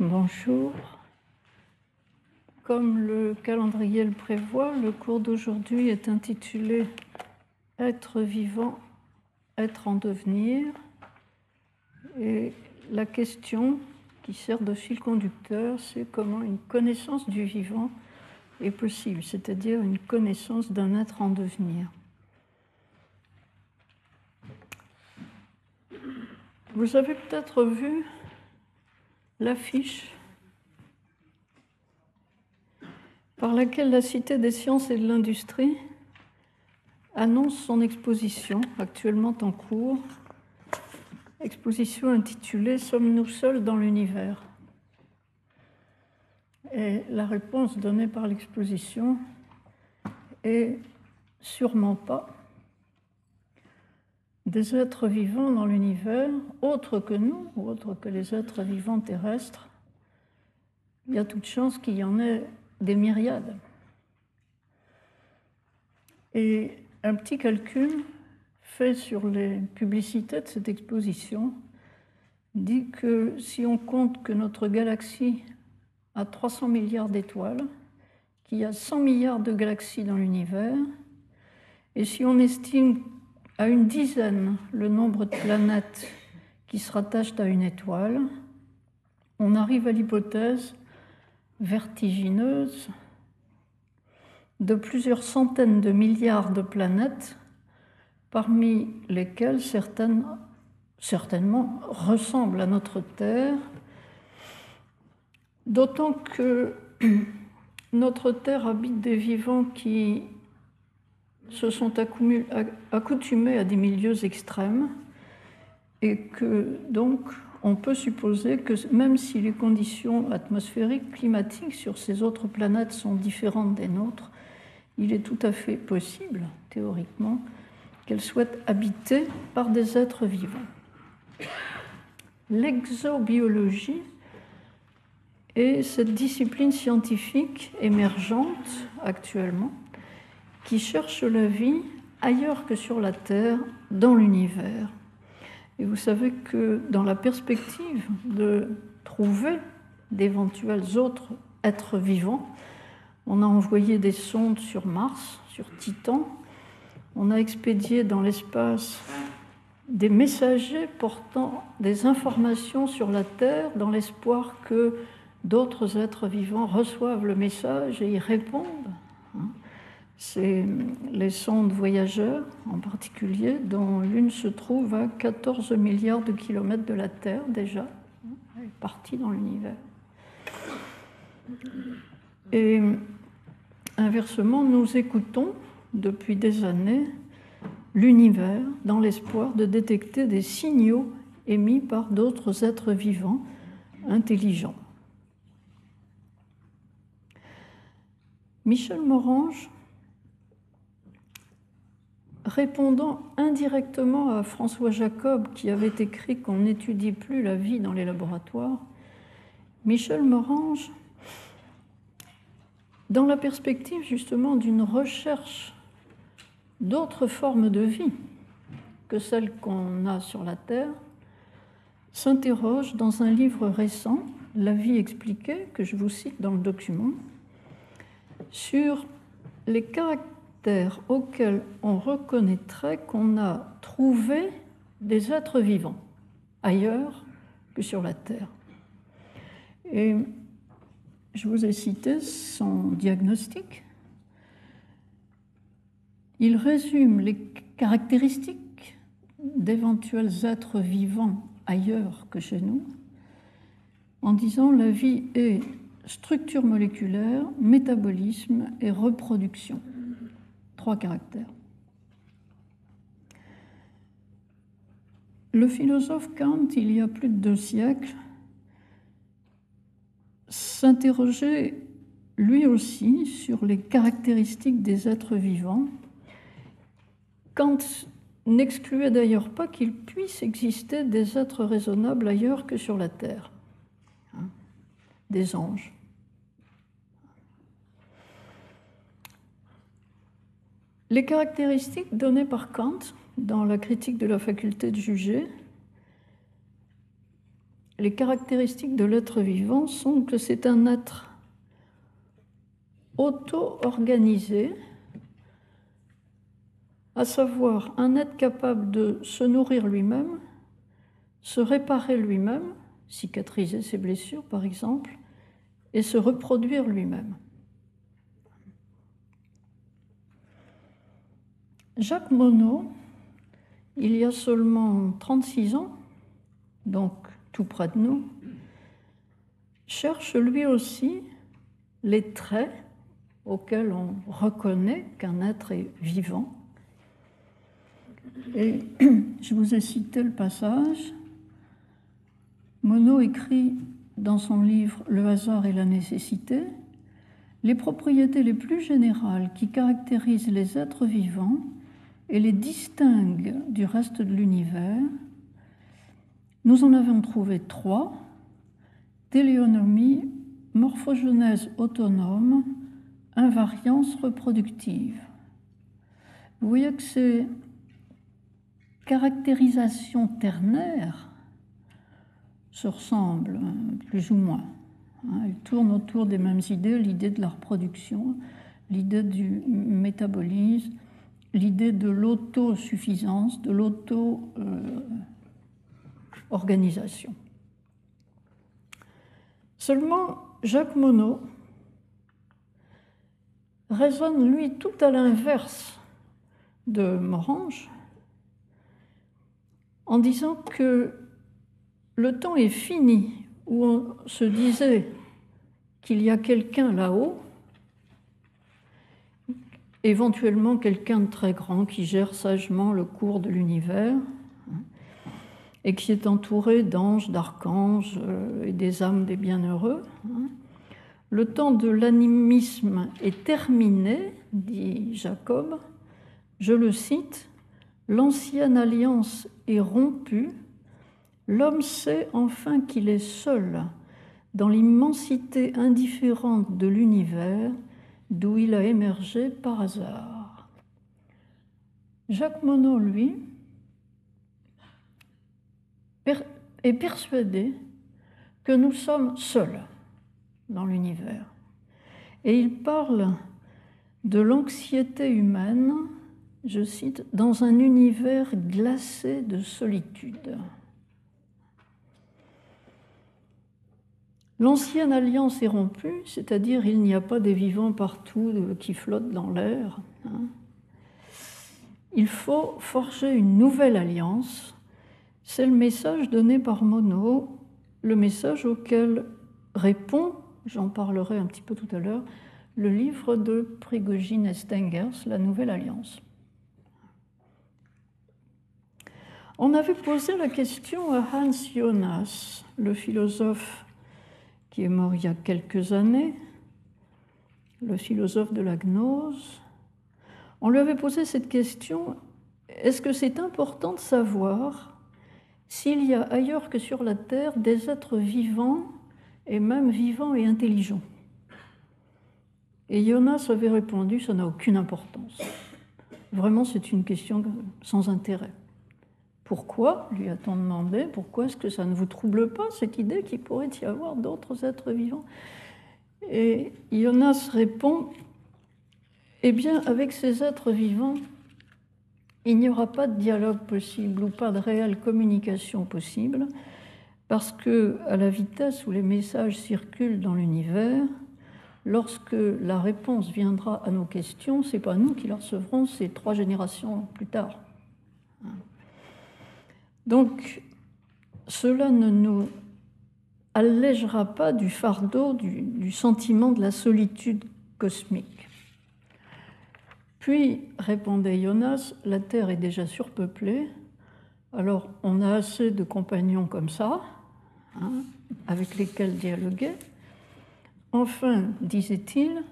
Bonjour. Comme le calendrier le prévoit, le cours d'aujourd'hui est intitulé Être vivant, être en devenir. Et la question qui sert de fil conducteur, c'est comment une connaissance du vivant est possible, c'est-à-dire une connaissance d'un être en devenir. Vous avez peut-être vu l'affiche par laquelle la Cité des sciences et de l'industrie annonce son exposition actuellement en cours, exposition intitulée Sommes-nous seuls dans l'univers? Et la réponse donnée par l'exposition est sûrement pas. Des êtres vivants dans l'univers, autres que nous, ou autres que les êtres vivants terrestres, il y a toute chance qu'il y en ait des myriades. Et un petit calcul fait sur les publicités de cette exposition dit que si on compte que notre galaxie a 300 milliards d'étoiles, qu'il y a 100 milliards de galaxies dans l'univers, et si on estime à une dizaine le nombre de planètes qui se rattachent à une étoile, on arrive à l'hypothèse vertigineuse de plusieurs centaines de milliards de planètes, parmi lesquelles certaines certainement ressemblent à notre Terre, d'autant que notre Terre habite des vivants qui se sont accoutumés à des milieux extrêmes et que donc on peut supposer que même si les conditions atmosphériques, climatiques sur ces autres planètes sont différentes des nôtres, il est tout à fait possible, théoriquement, qu'elles soient habitées par des êtres vivants. L'exobiologie est cette discipline scientifique émergente actuellement qui cherche la vie ailleurs que sur la Terre, dans l'univers. Et vous savez que dans la perspective de trouver d'éventuels autres êtres vivants, on a envoyé des sondes sur Mars, sur Titan, on a expédié dans l'espace des messagers portant des informations sur la Terre dans l'espoir que d'autres êtres vivants reçoivent le message et y répondent. C'est les sondes voyageurs en particulier, dont l'une se trouve à 14 milliards de kilomètres de la Terre déjà. Elle est partie dans l'univers. Et inversement, nous écoutons depuis des années l'univers dans l'espoir de détecter des signaux émis par d'autres êtres vivants intelligents. Michel Morange répondant indirectement à François Jacob qui avait écrit qu'on n'étudie plus la vie dans les laboratoires, Michel Morange, dans la perspective justement d'une recherche d'autres formes de vie que celles qu'on a sur la Terre, s'interroge dans un livre récent, La vie expliquée, que je vous cite dans le document, sur les caractéristiques auquel on reconnaîtrait qu'on a trouvé des êtres vivants ailleurs que sur la Terre. Et je vous ai cité son diagnostic. Il résume les caractéristiques d'éventuels êtres vivants ailleurs que chez nous en disant la vie est structure moléculaire, métabolisme et reproduction caractères. Le philosophe Kant, il y a plus de deux siècles, s'interrogeait lui aussi sur les caractéristiques des êtres vivants. Kant n'excluait d'ailleurs pas qu'il puisse exister des êtres raisonnables ailleurs que sur la Terre, hein, des anges. Les caractéristiques données par Kant dans la critique de la faculté de juger les caractéristiques de l'être vivant sont que c'est un être auto-organisé, à savoir un être capable de se nourrir lui-même, se réparer lui-même, cicatriser ses blessures par exemple, et se reproduire lui-même. Jacques Monod, il y a seulement 36 ans, donc tout près de nous, cherche lui aussi les traits auxquels on reconnaît qu'un être est vivant. Et je vous ai cité le passage. Monod écrit dans son livre Le hasard et la nécessité les propriétés les plus générales qui caractérisent les êtres vivants et les distingue du reste de l'univers, nous en avons trouvé trois téléonomie, morphogenèse autonome, invariance reproductive. Vous voyez que ces caractérisations ternaires se ressemblent plus ou moins. Hein. Elles tournent autour des mêmes idées, l'idée de la reproduction, l'idée du métabolisme, l'idée de l'autosuffisance, de l'auto-organisation. Seulement, Jacques Monod raisonne, lui, tout à l'inverse de Morange, en disant que le temps est fini où on se disait qu'il y a quelqu'un là-haut éventuellement quelqu'un de très grand qui gère sagement le cours de l'univers hein, et qui est entouré d'anges, d'archanges euh, et des âmes des bienheureux. Hein. Le temps de l'animisme est terminé, dit Jacob. Je le cite, L'ancienne alliance est rompue, l'homme sait enfin qu'il est seul dans l'immensité indifférente de l'univers d'où il a émergé par hasard. Jacques Monod, lui, est persuadé que nous sommes seuls dans l'univers. Et il parle de l'anxiété humaine, je cite, dans un univers glacé de solitude. L'ancienne alliance est rompue, c'est-à-dire il n'y a pas des vivants partout qui flottent dans l'air. Hein. Il faut forger une nouvelle alliance. C'est le message donné par Monod, le message auquel répond, j'en parlerai un petit peu tout à l'heure, le livre de Prigogine Stengers, La Nouvelle Alliance. On avait posé la question à Hans Jonas, le philosophe qui est mort il y a quelques années, le philosophe de la gnose, on lui avait posé cette question, est-ce que c'est important de savoir s'il y a ailleurs que sur la Terre des êtres vivants, et même vivants et intelligents? Et Jonas avait répondu, ça n'a aucune importance. Vraiment, c'est une question sans intérêt. Pourquoi, lui a-t-on demandé, pourquoi est-ce que ça ne vous trouble pas cette idée qu'il pourrait y avoir d'autres êtres vivants? Et Jonas répond, eh bien, avec ces êtres vivants, il n'y aura pas de dialogue possible ou pas de réelle communication possible, parce que à la vitesse où les messages circulent dans l'univers, lorsque la réponse viendra à nos questions, c'est pas nous qui la recevrons, c'est trois générations plus tard. Donc, cela ne nous allégera pas du fardeau du, sentiment de la solitude cosmique. Puis, répondait Jonas, la Terre est déjà surpeuplée, alors on a assez de compagnons comme ça, hein, avec lesquels dialoguer. Enfin, disait-il,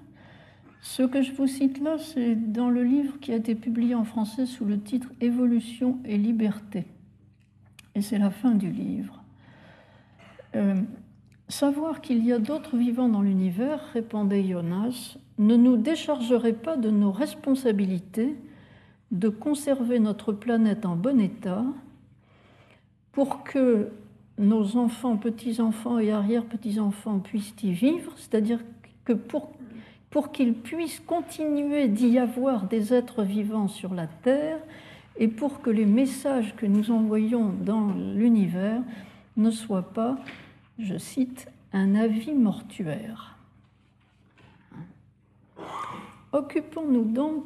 ce que je vous cite là, c'est dans le livre qui a été publié en français sous le titre Évolution et liberté et c'est la fin du livre. Euh, savoir qu'il y a d'autres vivants dans l'univers, répondait Jonas, ne nous déchargerait pas de nos responsabilités de conserver notre planète en bon état pour que nos enfants, petits-enfants et arrière-petits-enfants puissent y vivre, c'est-à-dire que pour, pour qu'ils puissent continuer d'y avoir des êtres vivants sur la Terre, et pour que les messages que nous envoyons dans l'univers ne soient pas, je cite, un avis mortuaire. Occupons-nous donc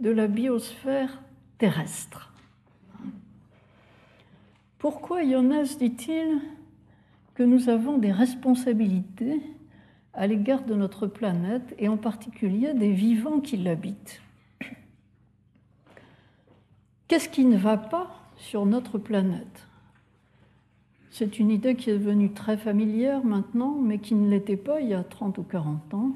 de la biosphère terrestre. Pourquoi Jonas dit-il que nous avons des responsabilités à l'égard de notre planète et en particulier des vivants qui l'habitent? Qu'est-ce qui ne va pas sur notre planète? C'est une idée qui est devenue très familière maintenant, mais qui ne l'était pas il y a 30 ou 40 ans.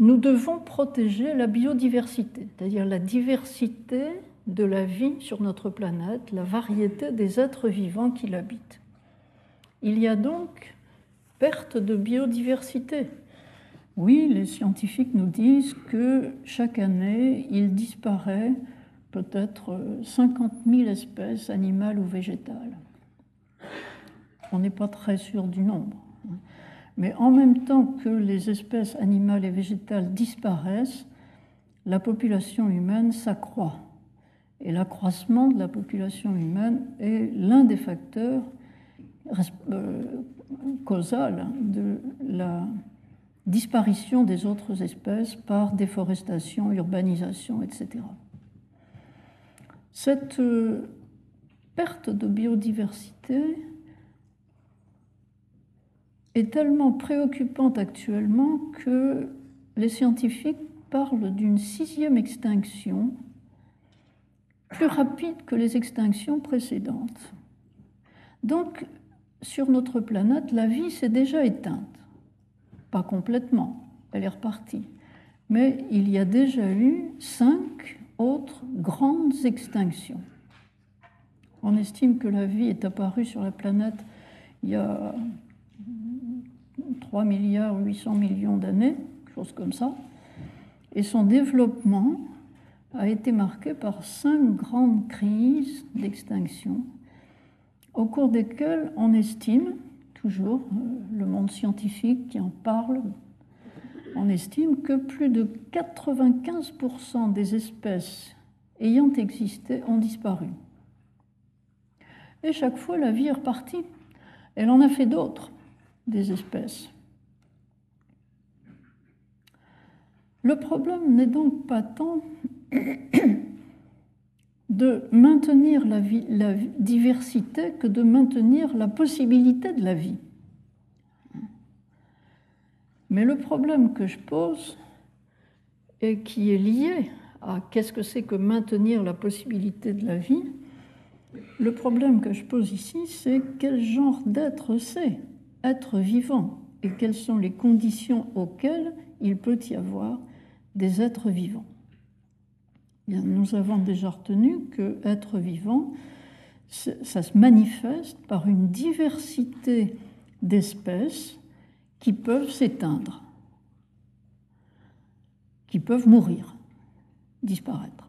Nous devons protéger la biodiversité, c'est-à-dire la diversité de la vie sur notre planète, la variété des êtres vivants qui l'habitent. Il y a donc perte de biodiversité. Oui, les scientifiques nous disent que chaque année, il disparaît peut-être 50 000 espèces animales ou végétales. On n'est pas très sûr du nombre. Mais en même temps que les espèces animales et végétales disparaissent, la population humaine s'accroît. Et l'accroissement de la population humaine est l'un des facteurs euh, de la disparition des autres espèces par déforestation, urbanisation, etc. Cette euh, perte de biodiversité est tellement préoccupante actuellement que les scientifiques parlent d'une sixième extinction plus rapide que les extinctions précédentes. Donc, sur notre planète, la vie s'est déjà éteinte. Pas complètement, elle est repartie. Mais il y a déjà eu cinq autres grandes extinctions. On estime que la vie est apparue sur la planète il y a 3 milliards 800 millions d'années, chose comme ça. Et son développement a été marqué par cinq grandes crises d'extinction, au cours desquelles on estime toujours euh, le monde scientifique qui en parle, on estime que plus de 95% des espèces ayant existé ont disparu. Et chaque fois, la vie est repartie. Elle en a fait d'autres, des espèces. Le problème n'est donc pas tant de maintenir la, diversité que de maintenir la possibilité de la vie. Mais le problème que je pose, et qui est lié à qu'est-ce que c'est que maintenir la possibilité de la vie, le problème que je pose ici, c'est quel genre d'être c'est être vivant et quelles sont les conditions auxquelles il peut y avoir des êtres vivants nous avons déjà retenu que être vivant, ça se manifeste par une diversité d'espèces qui peuvent s'éteindre, qui peuvent mourir, disparaître.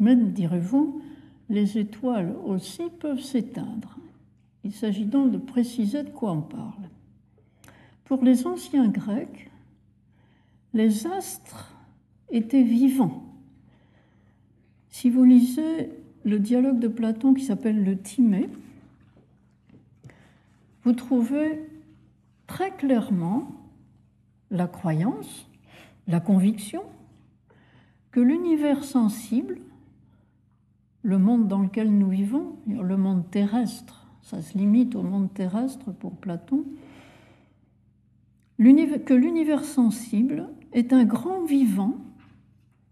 Mais, direz-vous, les étoiles aussi peuvent s'éteindre. Il s'agit donc de préciser de quoi on parle. Pour les anciens Grecs, les astres étaient vivants si vous lisez le dialogue de Platon qui s'appelle le Timée, vous trouvez très clairement la croyance, la conviction que l'univers sensible, le monde dans lequel nous vivons, le monde terrestre, ça se limite au monde terrestre pour Platon, que l'univers sensible est un grand vivant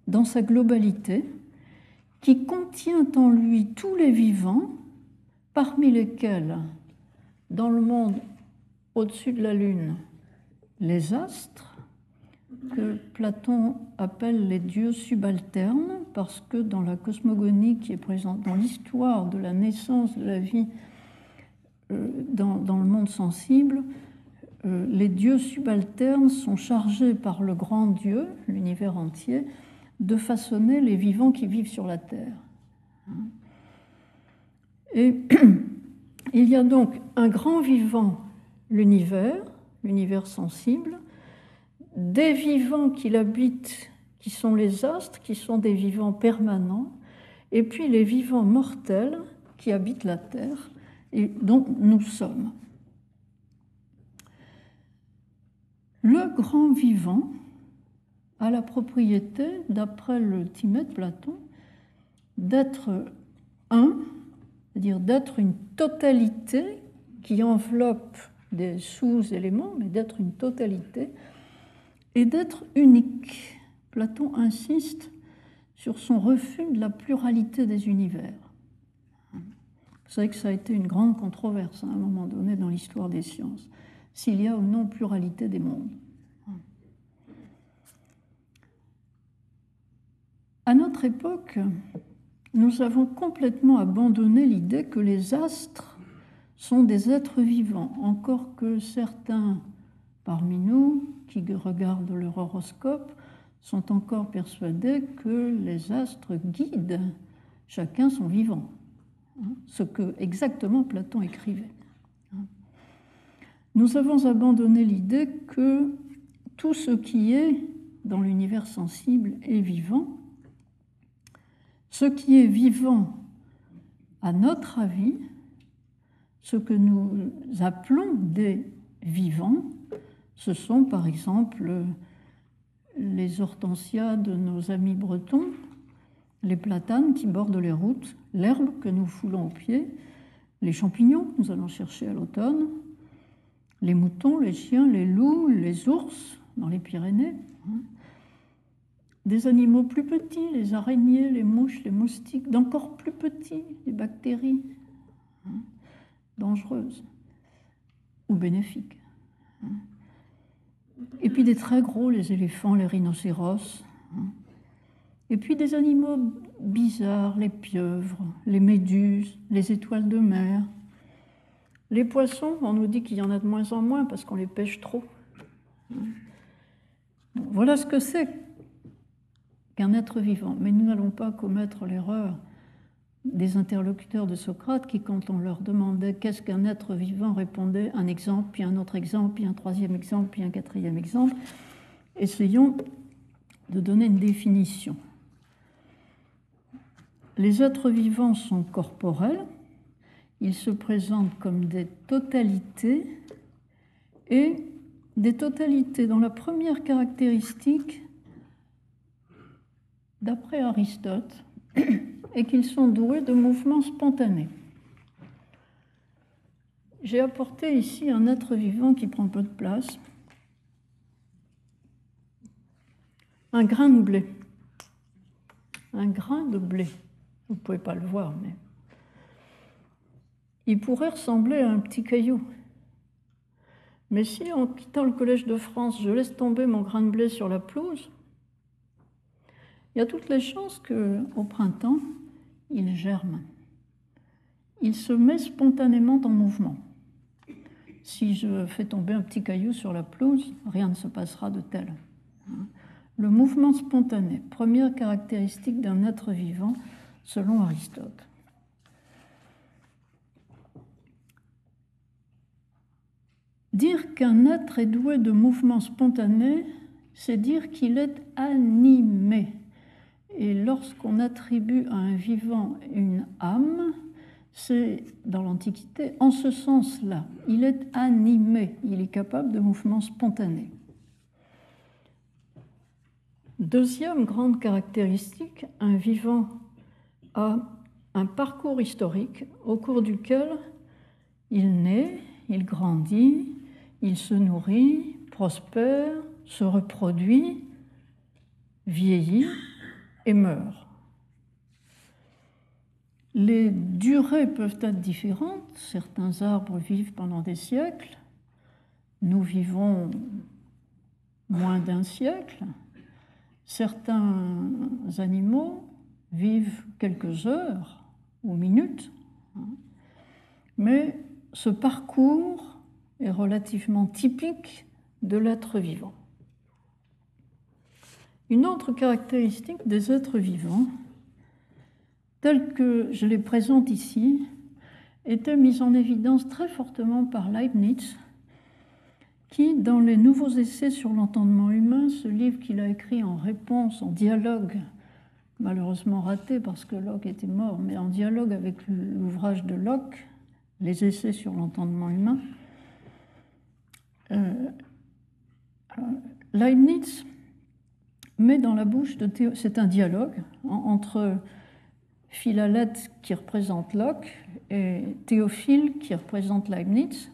dans sa globalité, qui contient en lui tous les vivants, parmi lesquels, dans le monde au-dessus de la Lune, les astres, que Platon appelle les dieux subalternes, parce que dans la cosmogonie qui est présente, dans l'histoire de la naissance de la vie euh, dans, le monde sensible, euh, les dieux subalternes sont chargés par le grand Dieu, l'univers entier, de façonner les vivants qui vivent sur la Terre. Et il y a donc un grand vivant, l'univers, l'univers sensible, des vivants qui l'habitent, qui sont les astres, qui sont des vivants permanents, et puis les vivants mortels qui habitent la Terre et dont nous sommes. Le grand vivant a la propriété, d'après le Tibet Platon, d'être un, c'est-à-dire d'être une totalité qui enveloppe des sous-éléments, mais d'être une totalité, et d'être unique. Platon insiste sur son refus de la pluralité des univers. Vous savez que ça a été une grande controverse hein, à un moment donné dans l'histoire des sciences, s'il y a ou non pluralité des mondes. À notre époque, nous avons complètement abandonné l'idée que les astres sont des êtres vivants, encore que certains parmi nous qui regardent leur horoscope sont encore persuadés que les astres guident chacun son vivant, hein, ce que exactement Platon écrivait. Hein. Nous avons abandonné l'idée que tout ce qui est dans l'univers sensible est vivant ce qui est vivant, à notre avis, ce que nous appelons des vivants, ce sont par exemple les hortensias de nos amis bretons, les platanes qui bordent les routes, l'herbe que nous foulons aux pieds, les champignons que nous allons chercher à l'automne, les moutons, les chiens, les loups, les ours dans les Pyrénées, hein des animaux plus petits, les araignées, les mouches, les moustiques, d'encore plus petits, les bactéries hein, dangereuses ou bénéfiques. Hein. Et puis des très gros, les éléphants, les rhinocéros. Hein. Et puis des animaux bizarres, les pieuvres, les méduses, les étoiles de mer. Les poissons, on nous dit qu'il y en a de moins en moins parce qu'on les pêche trop. Voilà ce que c'est être vivant. Mais nous n'allons pas commettre l'erreur des interlocuteurs de Socrate qui, quand on leur demandait qu'est-ce qu'un être vivant, répondaient un exemple, puis un autre exemple, puis un troisième exemple, puis un quatrième exemple. Essayons de donner une définition. Les êtres vivants sont corporels, ils se présentent comme des totalités et des totalités dont la première caractéristique d'après Aristote, et qu'ils sont doués de mouvements spontanés. J'ai apporté ici un être vivant qui prend peu de place, un grain de blé. Un grain de blé. Vous ne pouvez pas le voir, mais il pourrait ressembler à un petit caillou. Mais si en quittant le Collège de France, je laisse tomber mon grain de blé sur la pelouse, il y a toutes les chances qu'au printemps, il germe. Il se met spontanément en mouvement. Si je fais tomber un petit caillou sur la pelouse, rien ne se passera de tel. Le mouvement spontané, première caractéristique d'un être vivant selon Aristote. Dire qu'un être est doué de mouvement spontané, c'est dire qu'il est animé. Et lorsqu'on attribue à un vivant une âme, c'est dans l'Antiquité en ce sens-là. Il est animé, il est capable de mouvements spontanés. Deuxième grande caractéristique, un vivant a un parcours historique au cours duquel il naît, il grandit, il se nourrit, prospère, se reproduit, vieillit et meurt. Les durées peuvent être différentes. Certains arbres vivent pendant des siècles. Nous vivons moins d'un siècle. Certains animaux vivent quelques heures ou minutes. Mais ce parcours est relativement typique de l'être vivant. Une autre caractéristique des êtres vivants, telle que je les présente ici, était mise en évidence très fortement par Leibniz, qui, dans les nouveaux essais sur l'entendement humain, ce livre qu'il a écrit en réponse, en dialogue, malheureusement raté parce que Locke était mort, mais en dialogue avec l'ouvrage de Locke, Les essais sur l'entendement humain, euh, Leibniz met dans la bouche de c'est un dialogue entre Philalèthe qui représente Locke et Théophile qui représente Leibniz.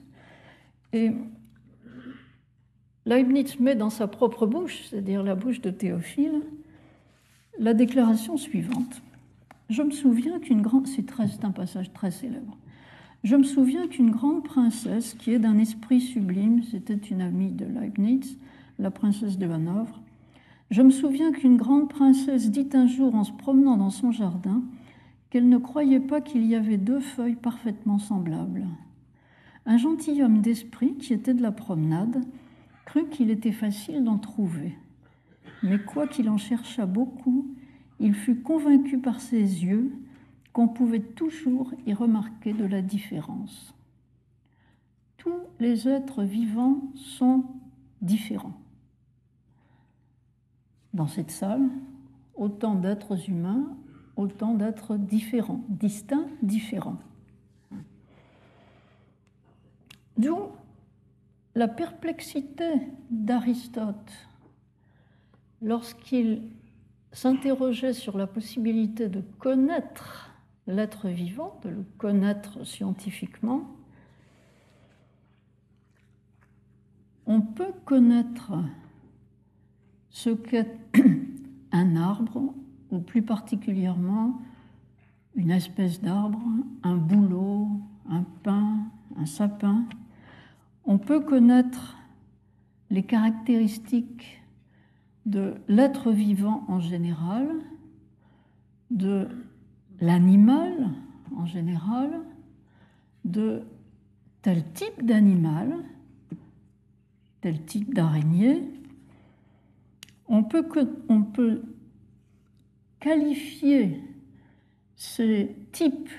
Et Leibniz met dans sa propre bouche, c'est-à-dire la bouche de Théophile, la déclaration suivante. Je me souviens qu'une grande, c'est un passage très célèbre. Je me souviens qu'une grande princesse qui est d'un esprit sublime, c'était une amie de Leibniz, la princesse de Hanovre. Je me souviens qu'une grande princesse dit un jour en se promenant dans son jardin qu'elle ne croyait pas qu'il y avait deux feuilles parfaitement semblables. Un gentilhomme d'esprit qui était de la promenade crut qu'il était facile d'en trouver. Mais quoiqu'il en cherchât beaucoup, il fut convaincu par ses yeux qu'on pouvait toujours y remarquer de la différence. Tous les êtres vivants sont différents. Dans cette salle, autant d'êtres humains, autant d'êtres différents, distincts, différents. D'où la perplexité d'Aristote lorsqu'il s'interrogeait sur la possibilité de connaître l'être vivant, de le connaître scientifiquement, on peut connaître ce qu'est un arbre, ou plus particulièrement une espèce d'arbre, un bouleau, un pin, un sapin. On peut connaître les caractéristiques de l'être vivant en général, de l'animal en général, de tel type d'animal, tel type d'araignée. On peut, qualifier ces types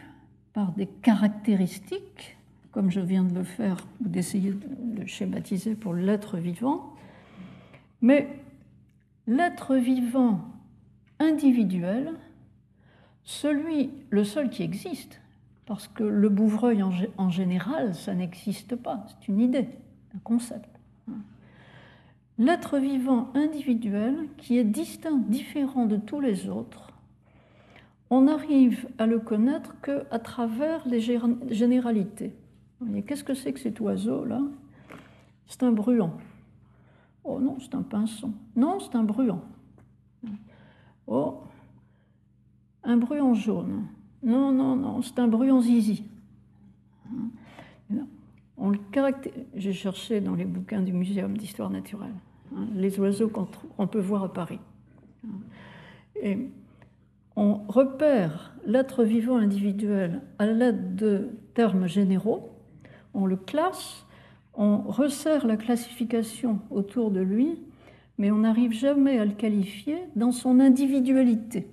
par des caractéristiques, comme je viens de le faire, ou d'essayer de le schématiser pour l'être vivant, mais l'être vivant individuel, celui, le seul qui existe, parce que le bouvreuil en, général, ça n'existe pas, c'est une idée, un concept. L'être vivant individuel, qui est distinct, différent de tous les autres, on n'arrive à le connaître qu'à travers les généralités. Qu'est-ce que c'est que cet oiseau-là C'est un bruant. Oh non, c'est un pinson. Non, c'est un bruant. Oh, un bruant jaune. Non, non, non, c'est un bruant zizi. J'ai cherché dans les bouquins du Muséum d'histoire naturelle les oiseaux qu'on peut voir à Paris. On repère l'être vivant individuel à l'aide de termes généraux, on le classe on resserre la classification autour de lui, mais on n'arrive jamais à le qualifier dans son individualité.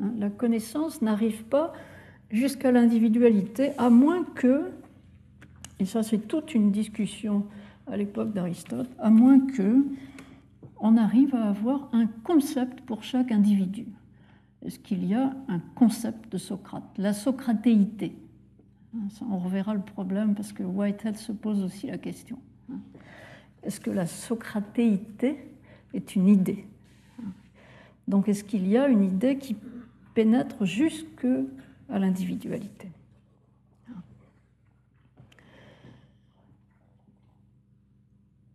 Hein, la connaissance n'arrive pas jusqu'à l'individualité, à moins que, et ça c'est toute une discussion à l'époque d'Aristote, à moins que on arrive à avoir un concept pour chaque individu. Est-ce qu'il y a un concept de Socrate? La socratéité. On reverra le problème parce que Whitehead se pose aussi la question. Est-ce que la socratéité est une idée? Donc est-ce qu'il y a une idée qui pénètre jusque à l'individualité?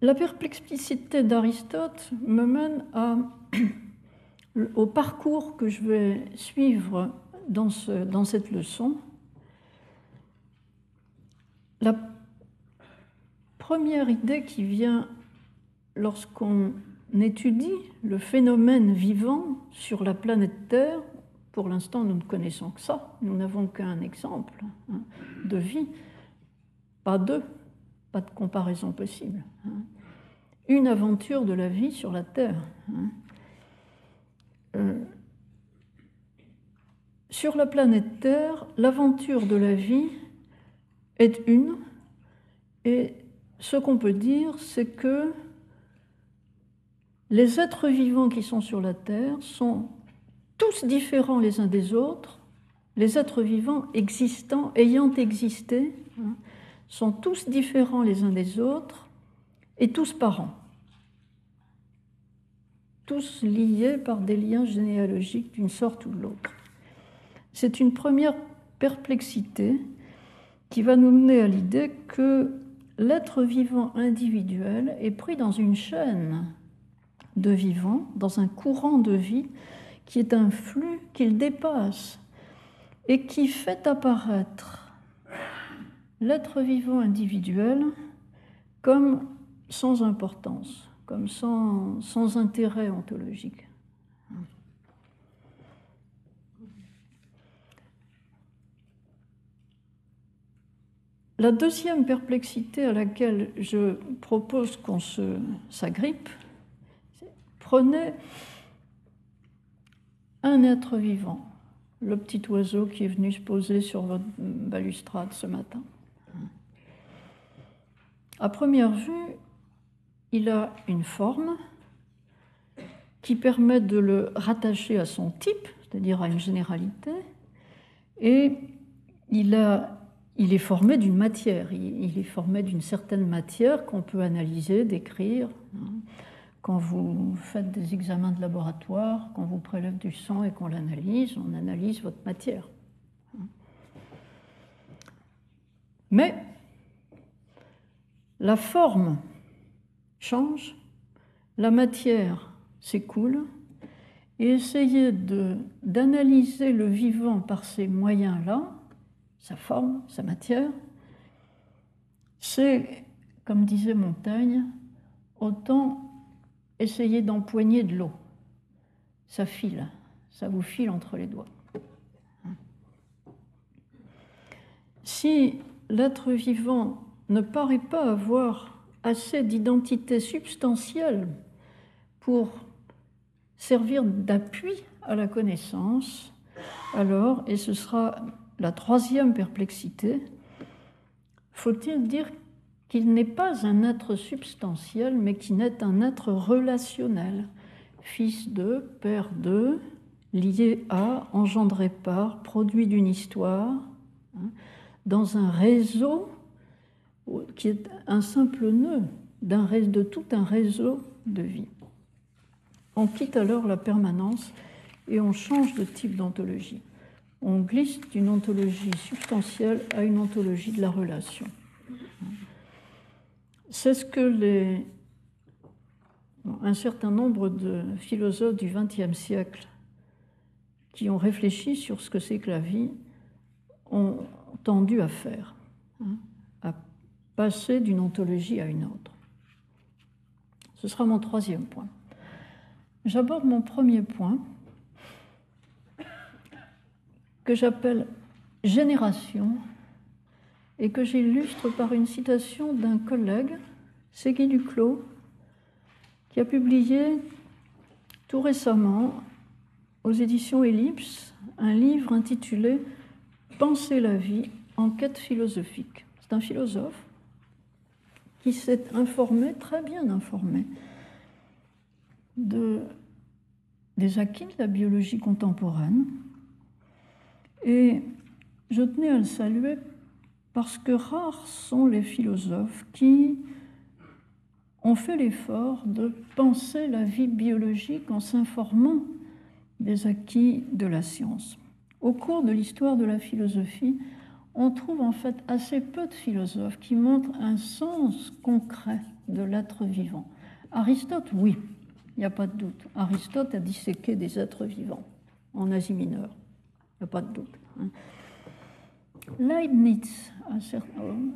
La perplexité d'Aristote me mène au parcours que je vais suivre dans, cette leçon. La première idée qui vient lorsqu'on étudie le phénomène vivant sur la planète Terre, pour l'instant nous ne connaissons que ça, nous n'avons qu'un exemple hein, de vie, pas deux, de comparaison possible. Hein. Une aventure de la vie sur la Terre. Hein. Euh, sur la planète Terre, l'aventure de la vie est une, et ce qu'on peut dire, c'est que les êtres vivants qui sont sur la Terre sont tous différents les uns des autres, les êtres vivants existants, ayant existé, hein, sont tous différents les uns des autres et tous parents, tous liés par des liens généalogiques d'une sorte ou de l'autre. C'est une première perplexité qui va nous mener à l'idée que l'être vivant individuel est pris dans une chaîne de vivants, dans un courant de vie qui est un flux qu'il dépasse et qui fait apparaître l'être vivant individuel comme sans importance, comme sans, intérêt ontologique. La deuxième perplexité à laquelle je propose qu'on s'agrippe, prenez un être vivant, le petit oiseau qui est venu se poser sur votre balustrade ce matin. À première vue, il a une forme qui permet de le rattacher à son type, c'est-à-dire à une généralité, et il a il est formé d'une matière, il est formé d'une certaine matière qu'on peut analyser, décrire. Hein. Quand vous faites des examens de laboratoire, quand vous prélève du sang et qu'on l'analyse, on analyse votre matière. Mais la forme change, la matière s'écoule, et essayer d'analyser le vivant par ces moyens-là, sa forme, sa matière, c'est, comme disait Montaigne, autant essayer d'empoigner de l'eau. Ça file, ça vous file entre les doigts. Si l'être vivant ne paraît pas avoir assez d'identité substantielle pour servir d'appui à la connaissance, alors, et ce sera la troisième perplexité, faut-il dire qu'il n'est pas un être substantiel, mais qu'il n'est un être relationnel, fils de, père de, lié à, engendré par, produit d'une histoire, hein, dans un réseau qui est un simple nœud de tout un réseau de vie. On quitte alors la permanence et on change de type d'ontologie on glisse d'une ontologie substantielle à une ontologie de la relation. C'est ce que les, un certain nombre de philosophes du XXe siècle qui ont réfléchi sur ce que c'est que la vie ont tendu à faire, passer d'une ontologie à une autre. Ce sera mon troisième point. J'aborde mon premier point que j'appelle Génération et que j'illustre par une citation d'un collègue, Ségui Duclos, qui a publié tout récemment aux éditions Ellipse un livre intitulé Penser la vie, enquête philosophique. C'est un philosophe qui s'est informé, très bien informé, de, des acquis de la biologie contemporaine, et je tenais à le saluer parce que rares sont les philosophes qui ont fait l'effort de penser la vie biologique en s'informant des acquis de la science. Au cours de l'histoire de la philosophie, on trouve en fait assez peu de philosophes qui montrent un sens concret de l'être vivant. Aristote, oui, il n'y a pas de doute. Aristote a disséqué des êtres vivants en Asie mineure. Il n'y a pas de doute. Hein. Leibniz,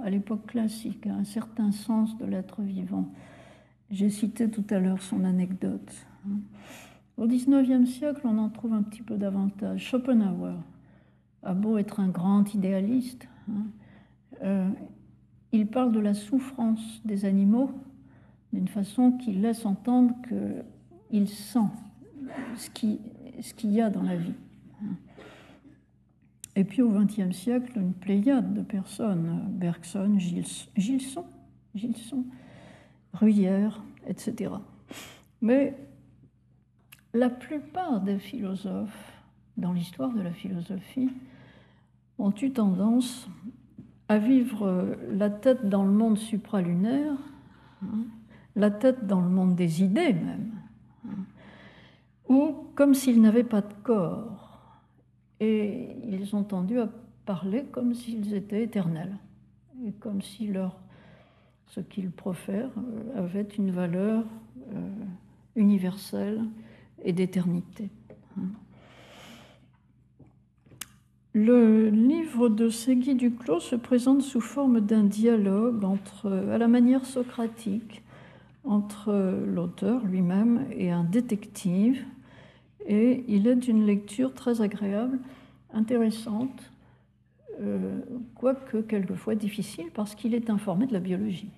à l'époque classique, a un certain sens de l'être vivant. J'ai cité tout à l'heure son anecdote. Hein. Au XIXe siècle, on en trouve un petit peu davantage. Schopenhauer a beau être un grand idéaliste, hein, euh, il parle de la souffrance des animaux d'une façon qui laisse entendre qu'il sent ce qu'il y a dans la vie. Et puis au XXe siècle, une pléiade de personnes, Bergson, Gilson, Gilson, Gruyère, etc. Mais la plupart des philosophes dans l'histoire de la philosophie ont eu tendance à vivre la tête dans le monde supralunaire, hein, la tête dans le monde des idées même, hein, ou comme s'ils n'avaient pas de corps. Et ils ont tendu à parler comme s'ils étaient éternels, et comme si leur, ce qu'ils profèrent euh, avait une valeur euh, universelle et d'éternité. Hein. Le livre de Ségui Duclos se présente sous forme d'un dialogue à la manière socratique entre l'auteur lui-même et un détective, et il est d'une lecture très agréable, intéressante, euh, quoique quelquefois difficile, parce qu'il est informé de la biologie.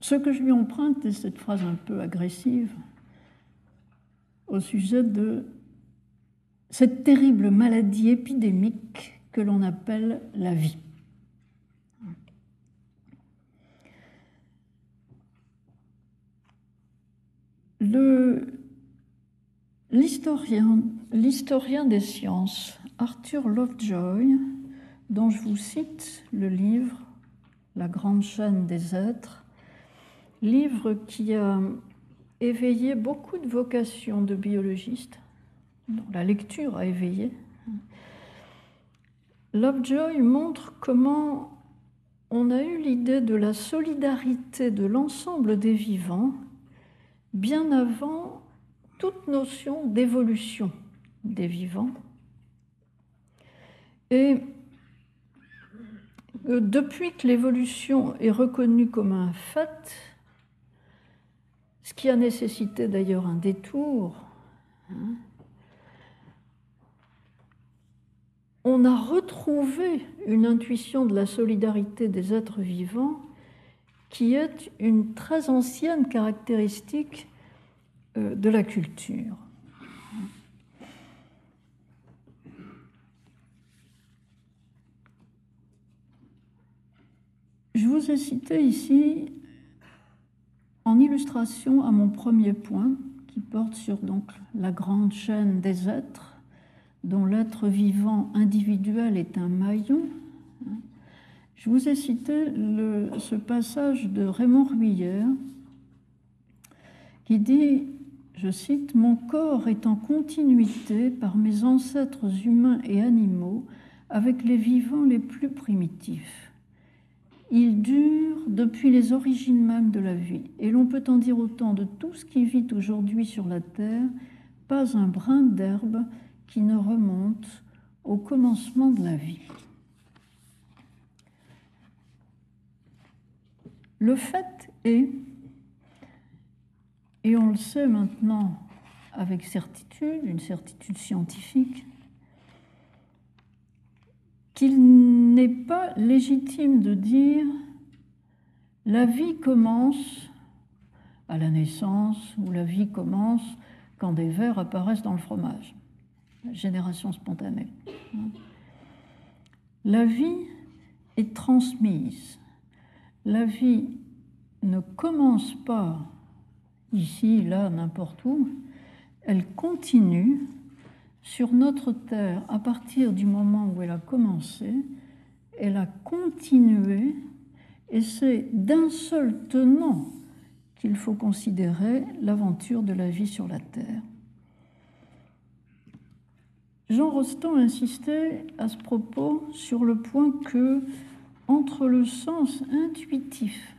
Ce que je lui emprunte est cette phrase un peu agressive au sujet de cette terrible maladie épidémique que l'on appelle la vie. L'historien des sciences Arthur Lovejoy, dont je vous cite le livre La grande chaîne des êtres, livre qui a éveillé beaucoup de vocations de biologistes, dont la lecture a éveillé. Lovejoy montre comment on a eu l'idée de la solidarité de l'ensemble des vivants bien avant toute notion d'évolution des vivants. Et depuis que l'évolution est reconnue comme un fait, ce qui a nécessité d'ailleurs un détour. Hein. On a retrouvé une intuition de la solidarité des êtres vivants qui est une très ancienne caractéristique euh, de la culture. Je vous ai cité ici en illustration à mon premier point, qui porte sur donc la grande chaîne des êtres, dont l'être vivant individuel est un maillon, je vous ai cité ce passage de Raymond Ruyère qui dit, je cite, Mon corps est en continuité par mes ancêtres humains et animaux avec les vivants les plus primitifs. Il dure depuis les origines même de la vie, et l'on peut en dire autant de tout ce qui vit aujourd'hui sur la terre, pas un brin d'herbe qui ne remonte au commencement de la vie. Le fait est, et on le sait maintenant avec certitude, une certitude scientifique, qu'il n'est pas légitime de dire la vie commence à la naissance ou la vie commence quand des vers apparaissent dans le fromage. Génération spontanée. La vie est transmise. La vie ne commence pas ici, là, n'importe où. Elle continue sur notre terre, à partir du moment où elle a commencé, elle a continué, et c'est d'un seul tenant qu'il faut considérer l'aventure de la vie sur la terre. Jean Rostand insistait à ce propos sur le point que, entre le sens intuitif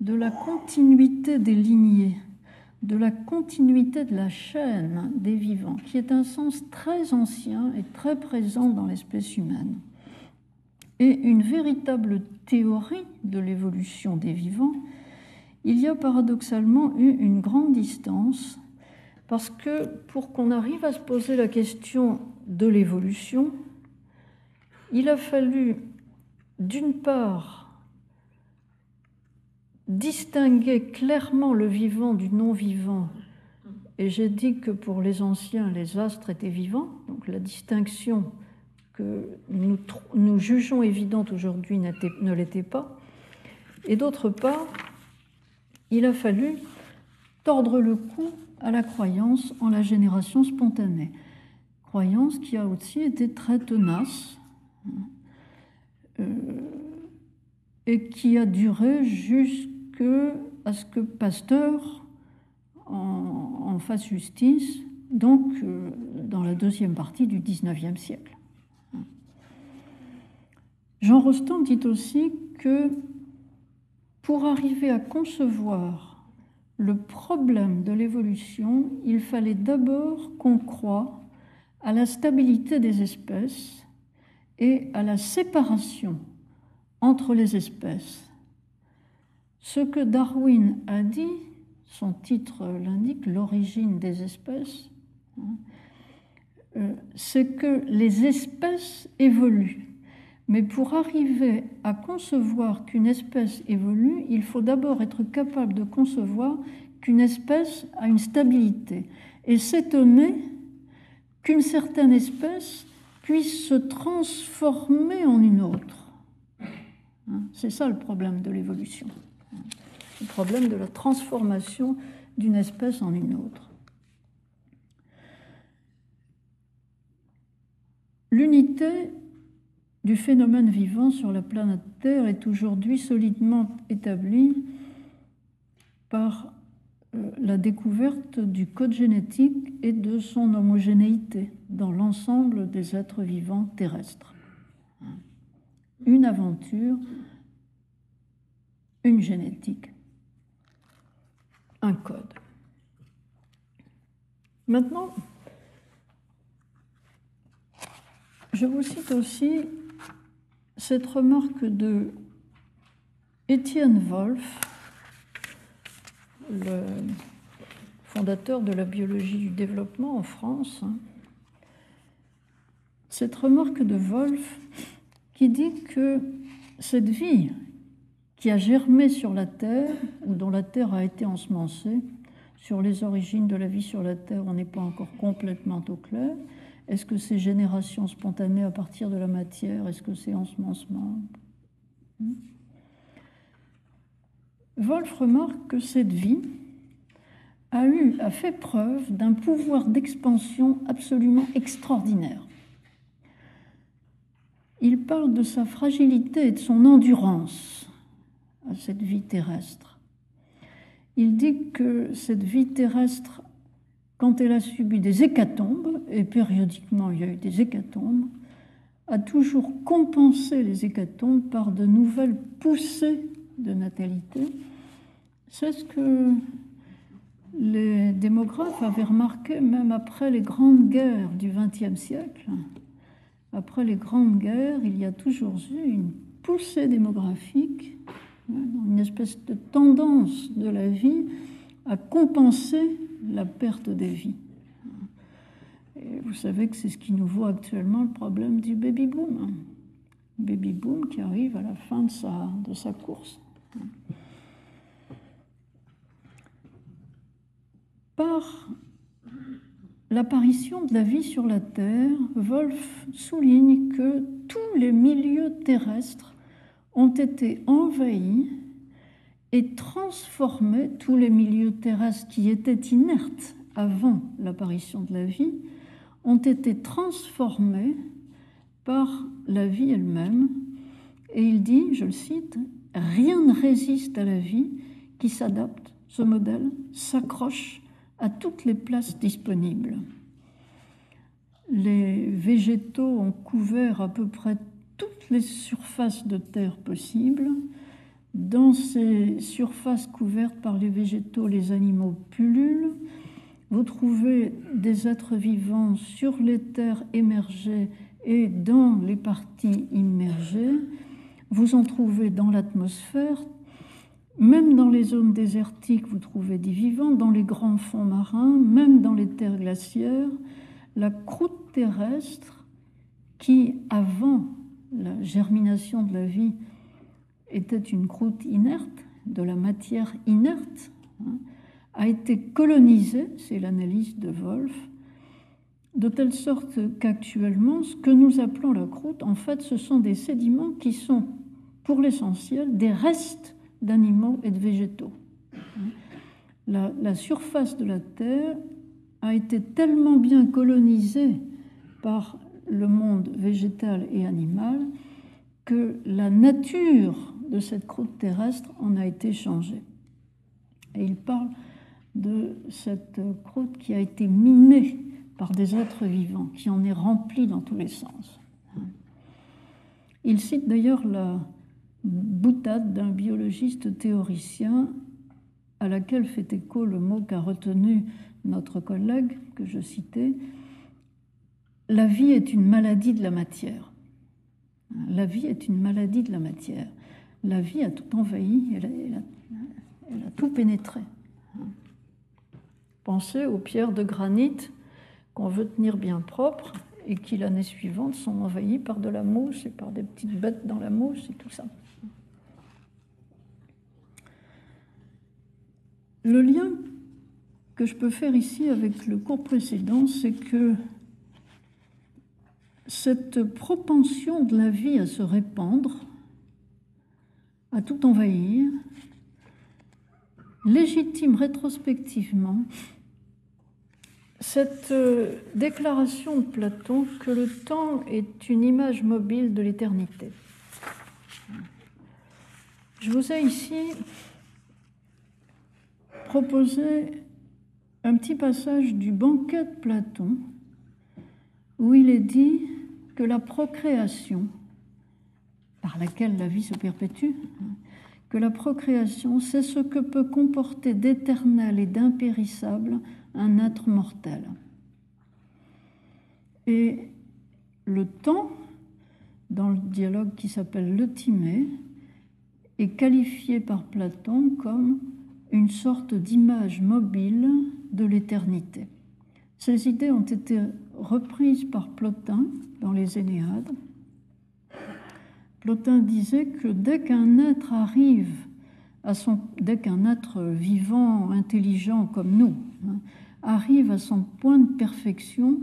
de la continuité des lignées de la continuité de la chaîne des vivants, qui est un sens très ancien et très présent dans l'espèce humaine, et une véritable théorie de l'évolution des vivants, il y a paradoxalement eu une grande distance, parce que pour qu'on arrive à se poser la question de l'évolution, il a fallu d'une part distinguer clairement le vivant du non-vivant Et j'ai dit que pour les anciens, les astres étaient vivants, donc la distinction que nous, nous jugeons évidente aujourd'hui ne l'était pas. Et d'autre part, il a fallu tordre le cou à la croyance en la génération spontanée. Croyance qui a aussi été très tenace euh, et qui a duré jusqu'à ce que Pasteur en, fasse justice, donc euh, dans la deuxième partie du XIXe siècle. Jean Rostand dit aussi que pour arriver à concevoir le problème de l'évolution, il fallait d'abord qu'on croit à la stabilité des espèces et à la séparation entre les espèces. Ce que Darwin a dit, son titre l'indique, l'origine des espèces, hein, euh, c'est que les espèces évoluent. Mais pour arriver à concevoir qu'une espèce évolue, il faut d'abord être capable de concevoir qu'une espèce a une stabilité et s'étonner qu'une certaine espèce puisse se transformer en une autre. Hein, c'est ça le problème de l'évolution, le problème de la transformation d'une espèce en une autre. L'unité du phénomène vivant sur la planète Terre est aujourd'hui solidement établi par euh, la découverte du code génétique et de son homogénéité dans l'ensemble des êtres vivants terrestres. Une aventure, une génétique, code. Maintenant, je vous cite aussi cette remarque de Étienne Wolff, le fondateur de la biologie du développement en France, cette remarque de Wolff qui dit que cette vie qui a germé sur la Terre, ou dont la Terre a été ensemencée, sur les origines de la vie sur la Terre, on n'est pas encore complètement au clair, est-ce que c'est génération spontanée à partir de la matière Est-ce que c'est ensemencement? Hmm? Wolf remarque que cette vie a, eu, a fait preuve d'un pouvoir d'expansion absolument extraordinaire. Il parle de sa fragilité et de son endurance à cette vie terrestre. Il dit que cette vie terrestre quand elle a subi des hécatombes, et périodiquement il y a eu des hécatombes, a toujours compensé les hécatombes par de nouvelles poussées de natalité. C'est ce que les démographes avaient remarqué même après les grandes guerres du XXe siècle. Après les grandes guerres, il y a toujours eu une poussée démographique, une espèce de tendance de la vie à compenser la perte des vies. Vous savez que c'est ce qui nous vaut actuellement le problème du baby boom. Baby boom qui arrive à la fin de sa, de sa course. Par l'apparition de la vie sur la Terre, Wolf souligne que tous les milieux terrestres ont été envahis et transformer tous les milieux terrestres qui étaient inertes avant l'apparition de la vie, ont été transformés par la vie elle-même. Et il dit, je le cite, Rien ne résiste à la vie qui s'adapte, ce modèle s'accroche à toutes les places disponibles. Les végétaux ont couvert à peu près toutes les surfaces de terre possibles, dans ces surfaces couvertes par les végétaux, les animaux pullulent. Vous trouvez des êtres vivants sur les terres émergées et dans les parties immergées. Vous en trouvez dans l'atmosphère. Même dans les zones désertiques, vous trouvez des vivants, dans les grands fonds marins, même dans les terres glaciaires. La croûte terrestre, qui, avant la germination de la vie, était une croûte inerte, de la matière inerte, hein, a été colonisée, c'est l'analyse de Wolf, de telle sorte qu'actuellement, ce que nous appelons la croûte, en fait, ce sont des sédiments qui sont, pour l'essentiel, des restes d'animaux et de végétaux. La, la, surface de la Terre a été tellement bien colonisée par le monde végétal et animal que la nature de cette croûte terrestre en a été changée. Et il parle de cette croûte qui a été minée par des êtres vivants, qui en est remplie dans tous les sens. Il cite d'ailleurs la boutade d'un biologiste théoricien à laquelle fait écho le mot qu'a retenu notre collègue que je citais, la vie est une maladie de la matière. La vie est une maladie de la matière. La vie a tout envahi, elle a, tout pénétré. Pensez aux pierres de granit qu'on veut tenir bien propres et qui l'année suivante sont envahies par de la mousse et par des petites bêtes dans la mousse et tout ça. Le lien que je peux faire ici avec le cours précédent, c'est que cette propension de la vie à se répandre, à tout envahir, légitime rétrospectivement cette euh, déclaration de Platon que le temps est une image mobile de l'éternité. Je vous ai ici proposé un petit passage du banquet de Platon où il est dit la procréation, par laquelle la vie se perpétue, que la procréation, c'est ce que peut comporter d'éternel et d'impérissable un être mortel. Et le temps, dans le dialogue qui s'appelle le Timée, est qualifié par Platon comme une sorte d'image mobile de l'éternité. Ces idées ont été reprises par Plotin dans les Énéades. Plotin disait que dès qu'un être arrive dès qu'un être vivant, intelligent comme nous, hein, arrive à son point de perfection,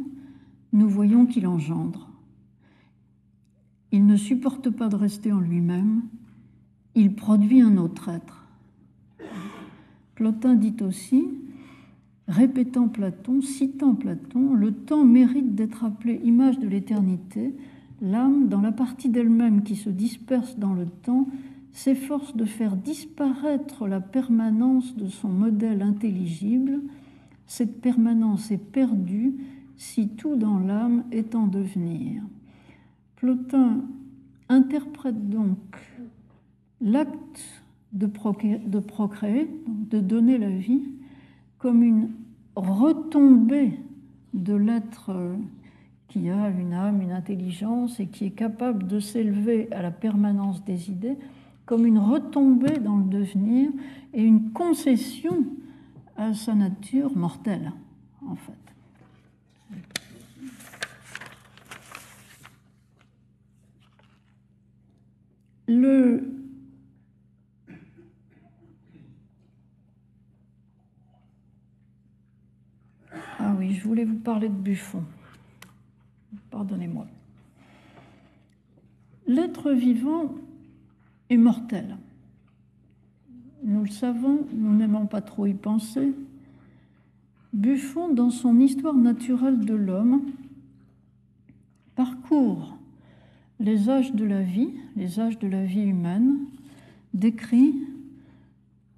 nous voyons qu'il engendre. Il ne supporte pas de rester en lui-même, il produit un autre être. Plotin dit aussi, répétant Platon, citant Platon, le temps mérite d'être appelé image de l'éternité. L'âme, dans la partie d'elle-même qui se disperse dans le temps, s'efforce de faire disparaître la permanence de son modèle intelligible cette permanence est perdue si tout dans l'âme est en devenir. Plotin interprète donc l'acte de, procréer, de donner la vie, comme une retombée de l'être qui a une âme, une intelligence et qui est capable de s'élever à la permanence des idées, comme une retombée dans le devenir et une concession à sa nature mortelle, en fait. Le Ah oui, je voulais vous parler de Buffon. Pardonnez-moi. L'être vivant est mortel. Nous le savons, nous n'aimons pas trop y penser. Buffon, dans son Histoire naturelle de l'homme, parcourt les âges de la vie, les âges de la vie humaine, décrit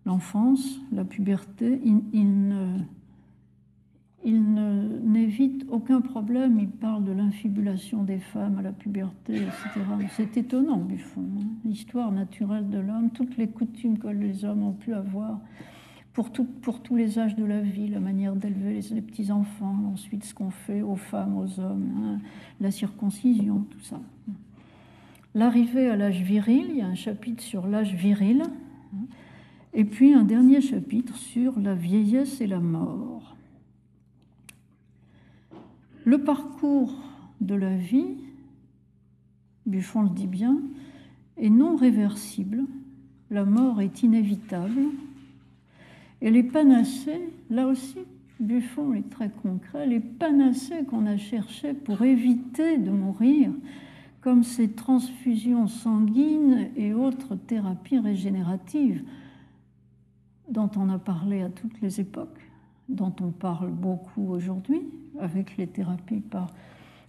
l'enfance, la puberté. Il, il n'évite aucun problème, il parle de l'infibulation des femmes à la puberté, etc. C'est étonnant, Buffon. Hein. L'histoire naturelle de l'homme, toutes les coutumes que les hommes ont pu avoir pour, tous les âges de la vie, la manière d'élever les, petits-enfants, ensuite ce qu'on fait aux femmes, aux hommes, hein, la circoncision, tout ça. L'arrivée à l'âge viril, il y a un chapitre sur l'âge viril, hein, et puis un dernier chapitre sur la vieillesse et la mort. Le parcours de la vie, Buffon le dit bien, est non réversible, la mort est inévitable, Et les panacées, là aussi, Buffon est très concret, les panacées qu'on a cherchées pour éviter de mourir, comme ces transfusions sanguines et autres thérapies régénératives dont on a parlé à toutes les époques, dont on parle beaucoup aujourd'hui avec les thérapies par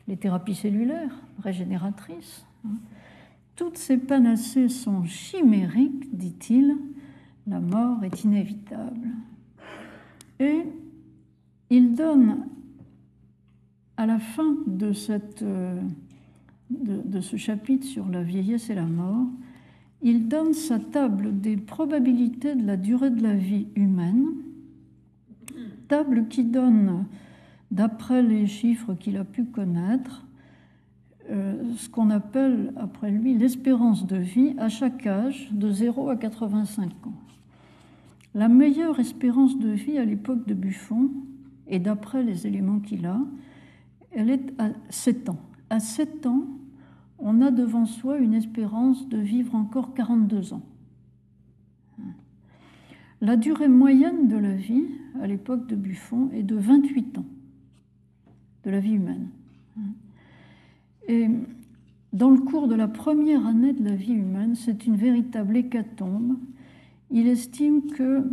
les thérapies cellulaires régénératrices. Hein. Toutes ces panacées sont chimériques, dit-il, la mort est inévitable. Et il donne à la fin de, cette, euh, de, ce chapitre sur la vieillesse et la mort, il donne sa table des probabilités de la durée de la vie humaine, table qui donne, d'après les chiffres qu'il a pu connaître, euh, ce qu'on appelle, après lui, l'espérance de vie à chaque âge, de 0 à 85 ans. La meilleure espérance de vie à l'époque de Buffon, et d'après les éléments qu'il a, elle est à 7 ans. À 7 ans, on a devant soi une espérance de vivre encore 42 ans. La durée moyenne de la vie, à l'époque de Buffon, est de 28 ans, de la vie humaine. Et dans le cours de la première année de la vie humaine, c'est une véritable hécatombe. Il estime que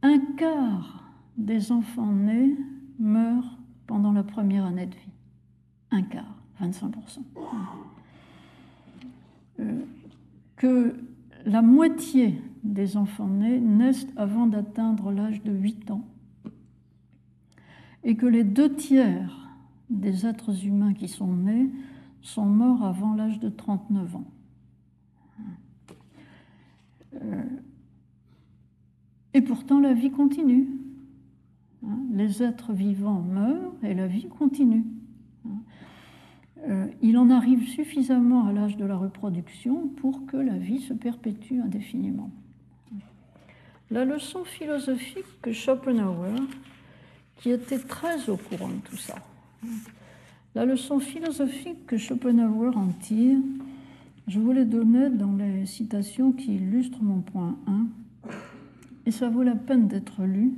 un quart des enfants nés meurent pendant la première année de vie. Un quart, 25%. Euh, que la moitié des enfants nés naissent avant d'atteindre l'âge de 8 ans et que les deux tiers des êtres humains qui sont nés sont morts avant l'âge de 39 ans. Euh, et pourtant, la vie continue. Hein, les êtres vivants meurent et la vie continue. Euh, il en arrive suffisamment à l'âge de la reproduction pour que la vie se perpétue indéfiniment. La leçon philosophique que Schopenhauer, qui était très au courant de tout ça, la leçon philosophique que Schopenhauer en tire, je vous l'ai donnée dans les citations qui illustrent mon point 1, et ça vaut la peine d'être lu.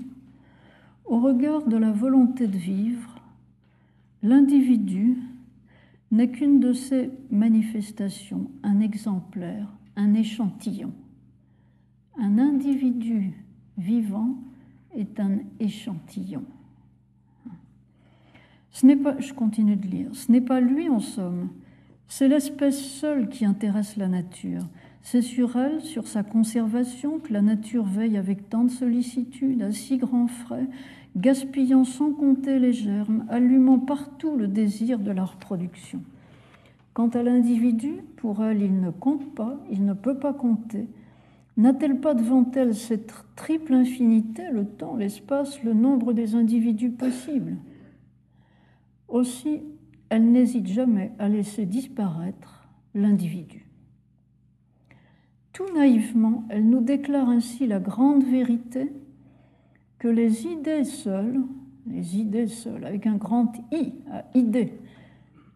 Au regard de la volonté de vivre, l'individu n'est qu'une de ces manifestations, un exemplaire, un échantillon. Un individu vivant est un échantillon. Je continue de lire, ce n'est pas lui en somme, c'est l'espèce seule qui intéresse la nature. C'est sur elle, sur sa conservation, que la nature veille avec tant de sollicitude, à si grands frais, gaspillant sans compter les germes, allumant partout le désir de la reproduction. Quant à l'individu, pour elle, il ne compte pas, il ne peut pas compter. N'a-t-elle pas devant elle cette triple infinité, le temps, l'espace, le nombre des individus possibles? Aussi, elle n'hésite jamais à laisser disparaître l'individu. Tout naïvement, elle nous déclare ainsi la grande vérité que les idées seules, les idées seules, avec un grand I, à idée,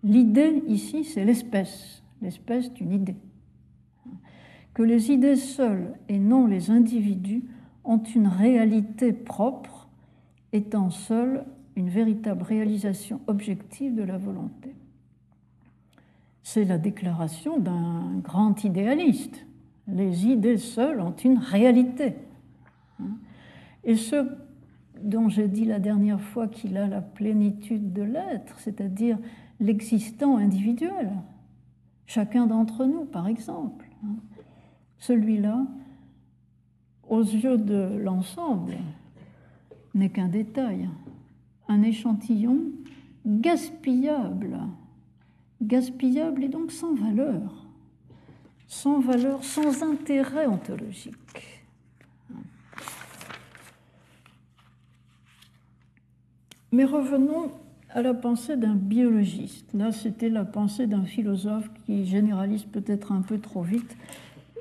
l'idée ici c'est l'espèce, l'espèce d'une idée, que les idées seules et non les individus ont une réalité propre, étant seules une véritable réalisation objective de la volonté. C'est la déclaration d'un grand idéaliste. Les idées seules ont une réalité. Et ce dont j'ai dit la dernière fois qu'il a la plénitude de l'être, c'est-à-dire l'existant individuel, chacun d'entre nous, par exemple, celui-là, aux yeux de l'ensemble, n'est qu'un détail, un échantillon gaspillable, gaspillable et donc sans valeur, sans valeur, sans intérêt ontologique. Mais revenons à la pensée d'un biologiste. Là, c'était la pensée d'un philosophe qui généralise peut-être un peu trop vite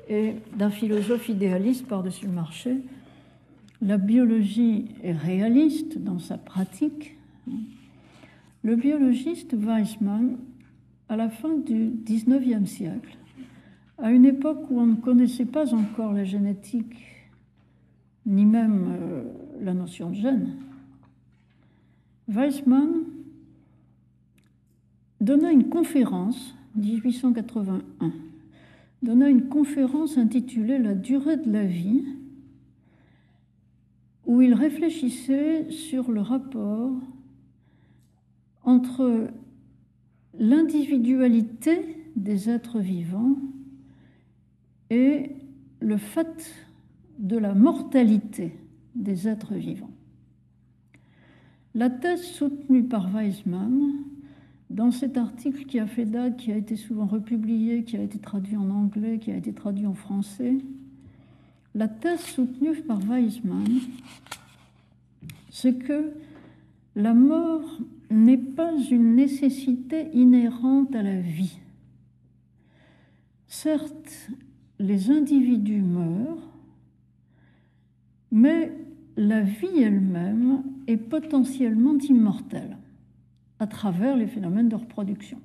et d'un philosophe idéaliste par-dessus le marché. La biologie est réaliste dans sa pratique. Le biologiste Weissmann, à la fin du XIXe siècle, à une époque où on ne connaissait pas encore la génétique ni même euh, la notion de gène. Weissmann donna une conférence, 1881, donna une conférence intitulée La durée de la vie, où il réfléchissait sur le rapport entre l'individualité des êtres vivants et le fait de la mortalité des êtres vivants. La thèse soutenue par Weizmann, dans cet article qui a fait date, qui a été souvent republié, qui a été traduit en anglais, qui a été traduit en français, la thèse soutenue par Weizmann, c'est que la mort n'est pas une nécessité inhérente à la vie. Certes, les individus meurent, mais la vie elle-même est potentiellement immortelle à travers les phénomènes de reproduction.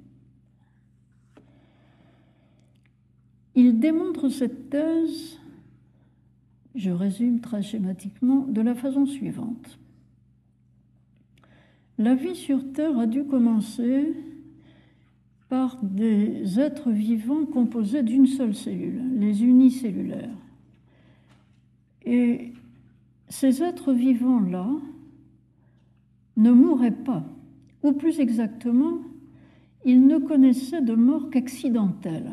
Il démontre cette thèse, je résume très schématiquement, de la façon suivante. La vie sur Terre a dû commencer par des êtres vivants composés d'une seule cellule, les unicellulaires. Et ces êtres vivants-là ne mouraient pas, ou plus exactement, ils ne connaissaient de mort qu'accidentelle.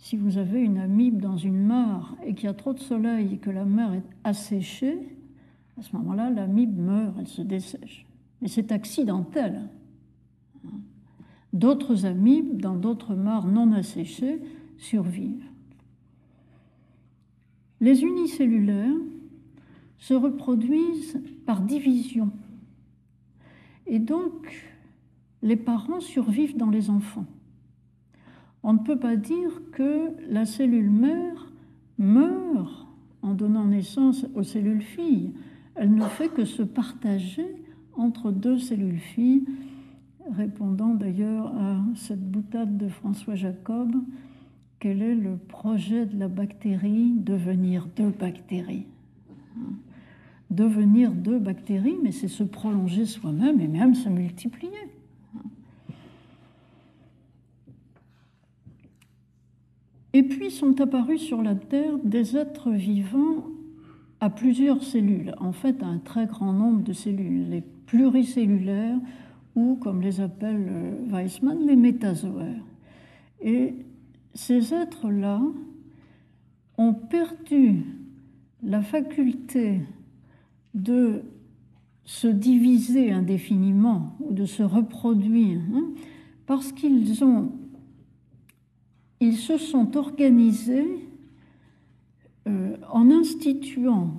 Si vous avez une amibe dans une mare et qu'il y a trop de soleil et que la mer est asséchée, à ce moment-là, l'amibe meurt, elle se dessèche mais c'est accidentel. D'autres amibes, dans d'autres mares non asséchées, survivent. Les unicellulaires se reproduisent par division. Et donc, les parents survivent dans les enfants. On ne peut pas dire que la cellule mère meurt en donnant naissance aux cellules filles. Elle ne fait que se partager entre deux cellules filles, répondant d'ailleurs à cette boutade de François Jacob, quel est le projet de la bactérie Devenir deux bactéries? Devenir deux bactéries, mais c'est se prolonger soi-même et même se multiplier. Et puis sont apparus sur la Terre des êtres vivants à plusieurs cellules, en fait à un très grand nombre de cellules, les pluricellulaires ou, comme les appelle euh, Weissmann, les métazoaires. Et ces êtres-là ont perdu la faculté de se diviser indéfiniment ou de se reproduire hein, parce qu'ils ont ils se sont organisés euh, en instituant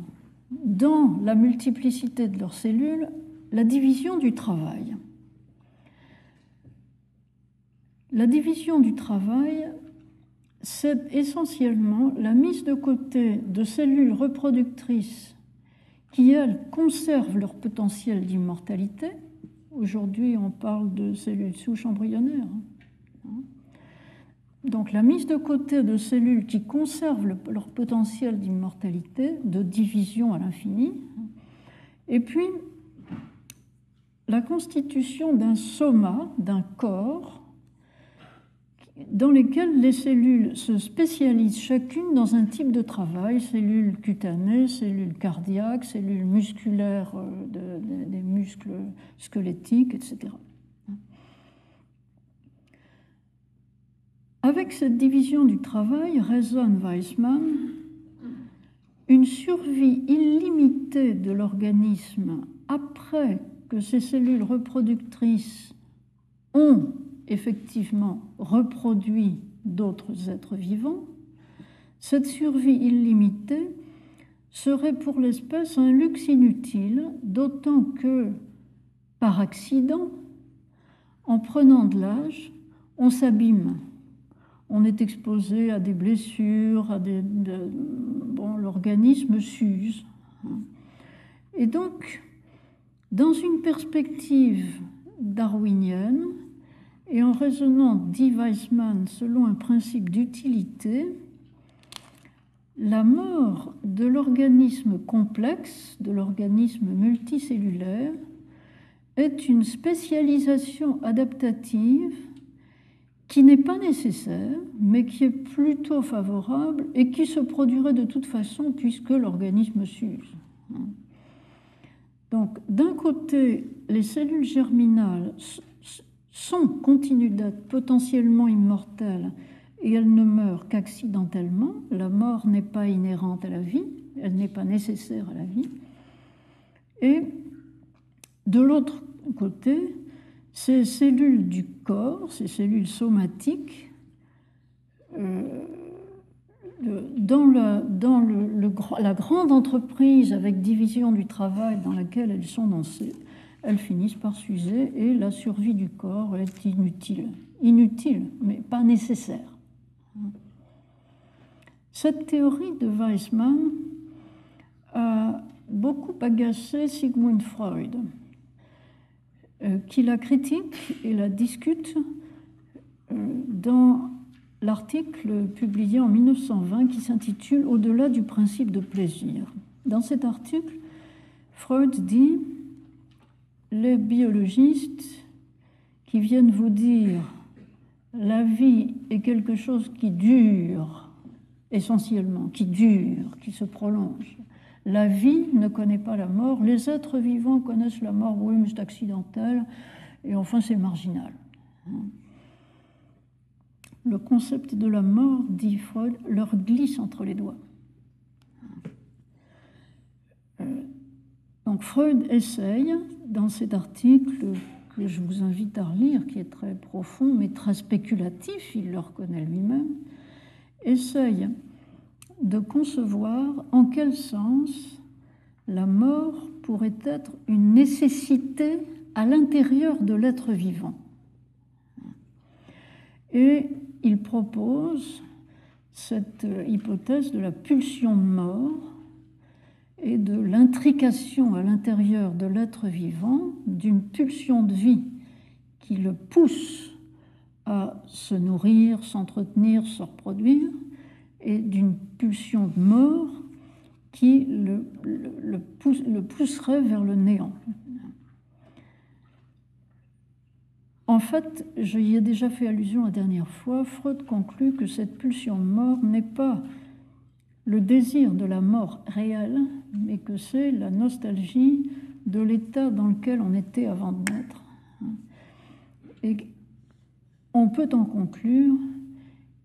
dans la multiplicité de leurs cellules la division du travail. La division du travail, c'est essentiellement la mise de côté de cellules reproductrices qui, elles, conservent leur potentiel d'immortalité. Aujourd'hui, on parle de cellules souches embryonnaires. Donc la mise de côté de cellules qui conservent leur potentiel d'immortalité, de division à l'infini, et puis la constitution d'un soma, d'un corps, dans lequel les cellules se spécialisent chacune dans un type de travail, cellules cutanées, cellules cardiaques, cellules musculaires euh, des muscles squelettiques, etc. Avec cette division du travail, raisonne Weissmann, une survie illimitée de l'organisme après que ces cellules reproductrices ont effectivement reproduit d'autres êtres vivants, cette survie illimitée serait pour l'espèce un luxe inutile, d'autant que, par accident, en prenant de l'âge, on s'abîme on est exposé à des blessures, à des, bon, l'organisme s'use. Et donc, dans une perspective darwinienne, et en raisonnant, dit Weissmann, selon un principe d'utilité, la mort de l'organisme complexe, de l'organisme multicellulaire, est une spécialisation adaptative qui n'est pas nécessaire, mais qui est plutôt favorable et qui se produirait de toute façon puisque l'organisme s'use. Donc, d'un côté, les cellules germinales sont continues d'être potentiellement immortelles et elles ne meurent qu'accidentellement. La mort n'est pas inhérente à la vie, elle n'est pas nécessaire à la vie. Et de l'autre côté, ces cellules du corps, ces cellules somatiques, euh, dans, la, grande entreprise avec division du travail dans laquelle elles sont lancées, elles finissent par s'user et la survie du corps est inutile. Inutile, mais pas nécessaire. Cette théorie de Weissmann a beaucoup agacé Sigmund Freud, qui la critique et la discute euh, dans l'article publié en 1920 qui s'intitule Au-delà du principe de plaisir. Dans cet article, Freud dit Les biologistes qui viennent vous dire la vie est quelque chose qui dure, essentiellement, qui dure, qui se prolonge. La vie ne connaît pas la mort. Les êtres vivants connaissent la mort, oui, mais c'est accidentel, et enfin c'est marginal. Le concept de la mort, dit Freud, leur glisse entre les doigts. Euh, donc Freud essaye, dans cet article que je vous invite à relire, qui est très profond mais très spéculatif, il le reconnaît lui-même, essaye de concevoir en quel sens la mort pourrait être une nécessité à l'intérieur de l'être vivant. Et il propose cette hypothèse de la pulsion de mort et de l'intrication à l'intérieur de l'être vivant d'une pulsion de vie qui le pousse à se nourrir, s'entretenir, se reproduire, et d'une pulsion de mort qui le, pousserait vers le néant. En fait, j'y ai déjà fait allusion la dernière fois, Freud conclut que cette pulsion de mort n'est pas le désir de la mort réelle, mais que c'est la nostalgie de l'état dans lequel on était avant de naître. Et on peut en conclure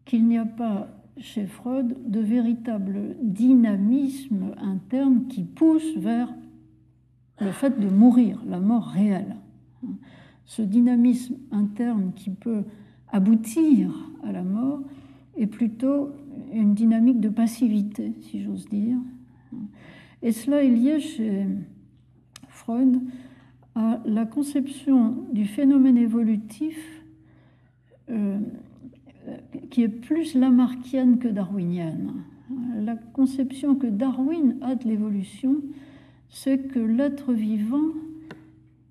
qu'il n'y a pas chez Freud de véritable dynamisme interne qui pousse vers le fait de mourir, la mort réelle. Ce dynamisme interne qui peut aboutir à la mort est plutôt une dynamique de passivité, si j'ose dire. Et cela est lié chez Freud à la conception du phénomène évolutif euh, qui est plus lamarckienne que darwinienne. La conception que Darwin a de l'évolution, c'est que l'être vivant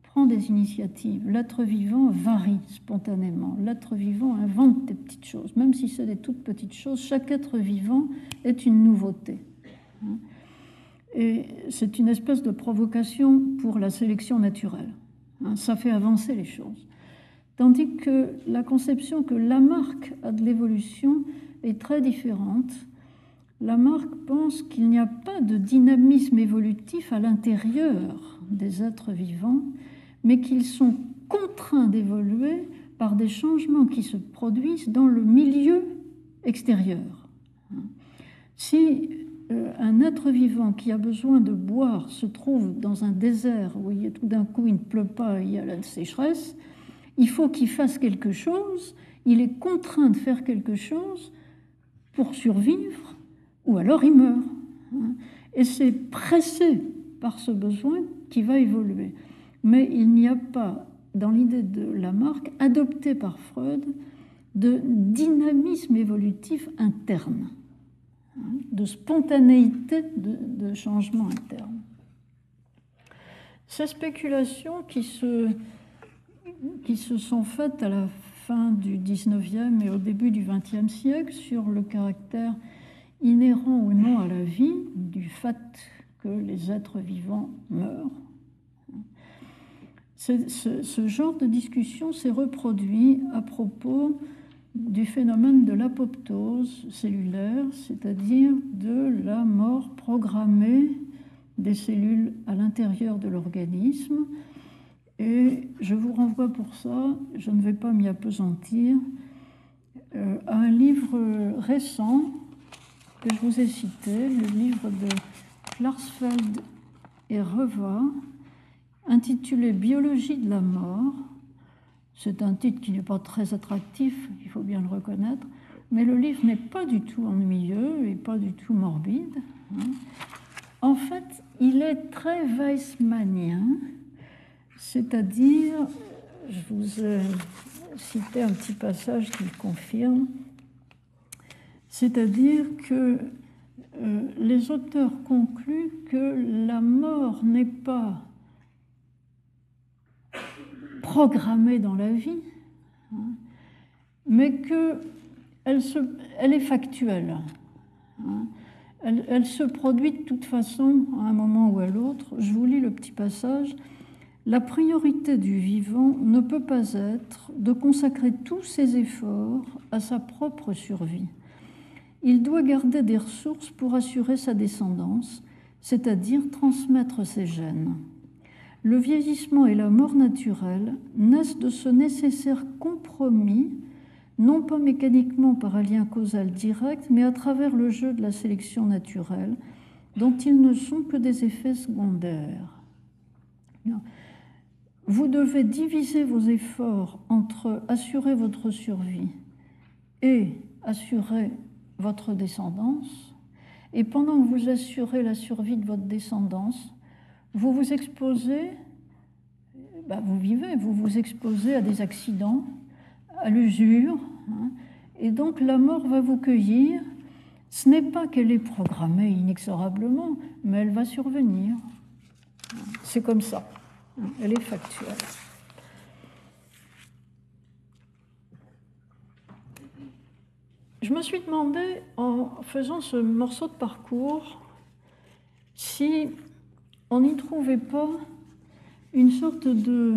prend des initiatives, l'être vivant varie spontanément, l'être vivant invente des petites choses, même si c'est des toutes petites choses, chaque être vivant est une nouveauté. Et c'est une espèce de provocation pour la sélection naturelle. Ça fait avancer les choses. Tandis que la conception que Lamarck a de l'évolution est très différente. Lamarck pense qu'il n'y a pas de dynamisme évolutif à l'intérieur des êtres vivants, mais qu'ils sont contraints d'évoluer par des changements qui se produisent dans le milieu extérieur. Si euh, un être vivant qui a besoin de boire se trouve dans un désert où tout d'un coup il ne pleut pas, il y a la sécheresse, il faut qu'il fasse quelque chose, il est contraint de faire quelque chose pour survivre, ou alors il meurt. Et c'est pressé par ce besoin qui va évoluer. Mais il n'y a pas, dans l'idée de Lamarck, adopté par Freud, de dynamisme évolutif interne, de spontanéité de, de changement interne. Ces spéculations qui se qui se sont faites à la fin du 19e et au début du 20e siècle sur le caractère inhérent ou non à la vie du fait que les êtres vivants meurent. Ce, genre de discussion s'est reproduit à propos du phénomène de l'apoptose cellulaire, c'est-à-dire de la mort programmée des cellules à l'intérieur de l'organisme. Et je vous renvoie pour ça, je ne vais pas m'y apesantir, euh, à un livre récent que je vous ai cité, le livre de Klarsfeld et Reva, intitulé Biologie de la mort. C'est un titre qui n'est pas très attractif, il faut bien le reconnaître, mais le livre n'est pas du tout ennuyeux et pas du tout morbide. Hein. En fait, il est très weissmannien, c'est-à-dire, je vous ai cité un petit passage qui le confirme, c'est-à-dire que euh, les auteurs concluent que la mort n'est pas programmée dans la vie, hein, mais qu'elle elle est factuelle. Hein. Elle, elle, se produit de toute façon à un moment ou à l'autre. Je vous lis le petit passage. La priorité du vivant ne peut pas être de consacrer tous ses efforts à sa propre survie. Il doit garder des ressources pour assurer sa descendance, c'est-à-dire transmettre ses gènes le vieillissement et la mort naturelle naissent de ce nécessaire compromis, non pas mécaniquement par un lien causal direct, mais à travers le jeu de la sélection naturelle, dont ils ne sont que des effets secondaires. Vous devez diviser vos efforts entre assurer votre survie et assurer votre descendance, et pendant que vous assurez la survie de votre descendance, vous vous exposez, bah, vous vivez, vous vous exposez à des accidents, à l'usure, hein, et donc la mort va vous cueillir. Ce n'est pas qu'elle est programmée inexorablement, mais elle va survenir. C'est comme ça. Elle est factuelle. Je me suis demandé, en faisant ce morceau de parcours, si on n'y trouvait pas une sorte de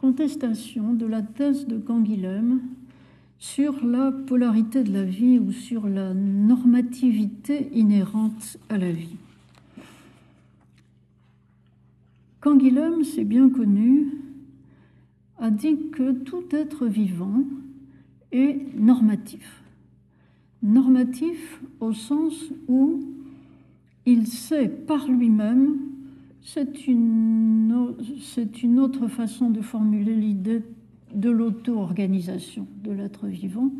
contestation de la thèse de Canguilhem sur la polarité de la vie ou sur la normativité inhérente à la vie. Canguilhem, c'est bien connu, a dit que tout être vivant est normatif. Normatif au sens où il sait par lui-même c'est une, autre façon de formuler l'idée de l'auto-organisation de l'être vivant.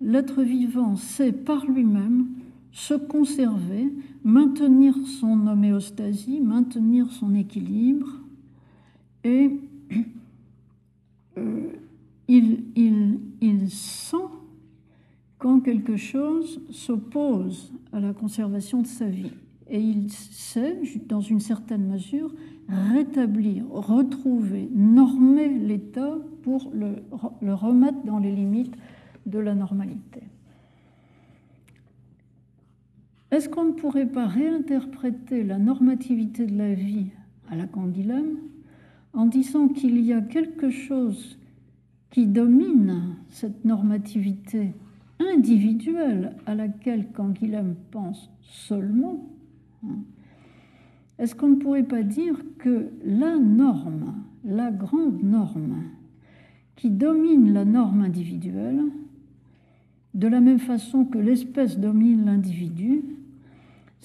L'être vivant sait par lui-même se conserver, maintenir son homéostasie, maintenir son équilibre, et euh, il, sent quand quelque chose s'oppose à la conservation de sa vie et il sait, dans une certaine mesure, rétablir, retrouver, normer l'État pour le, remettre dans les limites de la normalité. Est-ce qu'on ne pourrait pas réinterpréter la normativité de la vie à la Canguilhem en disant qu'il y a quelque chose qui domine cette normativité individuelle à laquelle Canguilhem pense seulement est-ce qu'on ne pourrait pas dire que la norme, la grande norme, qui domine la norme individuelle, de la même façon que l'espèce domine l'individu,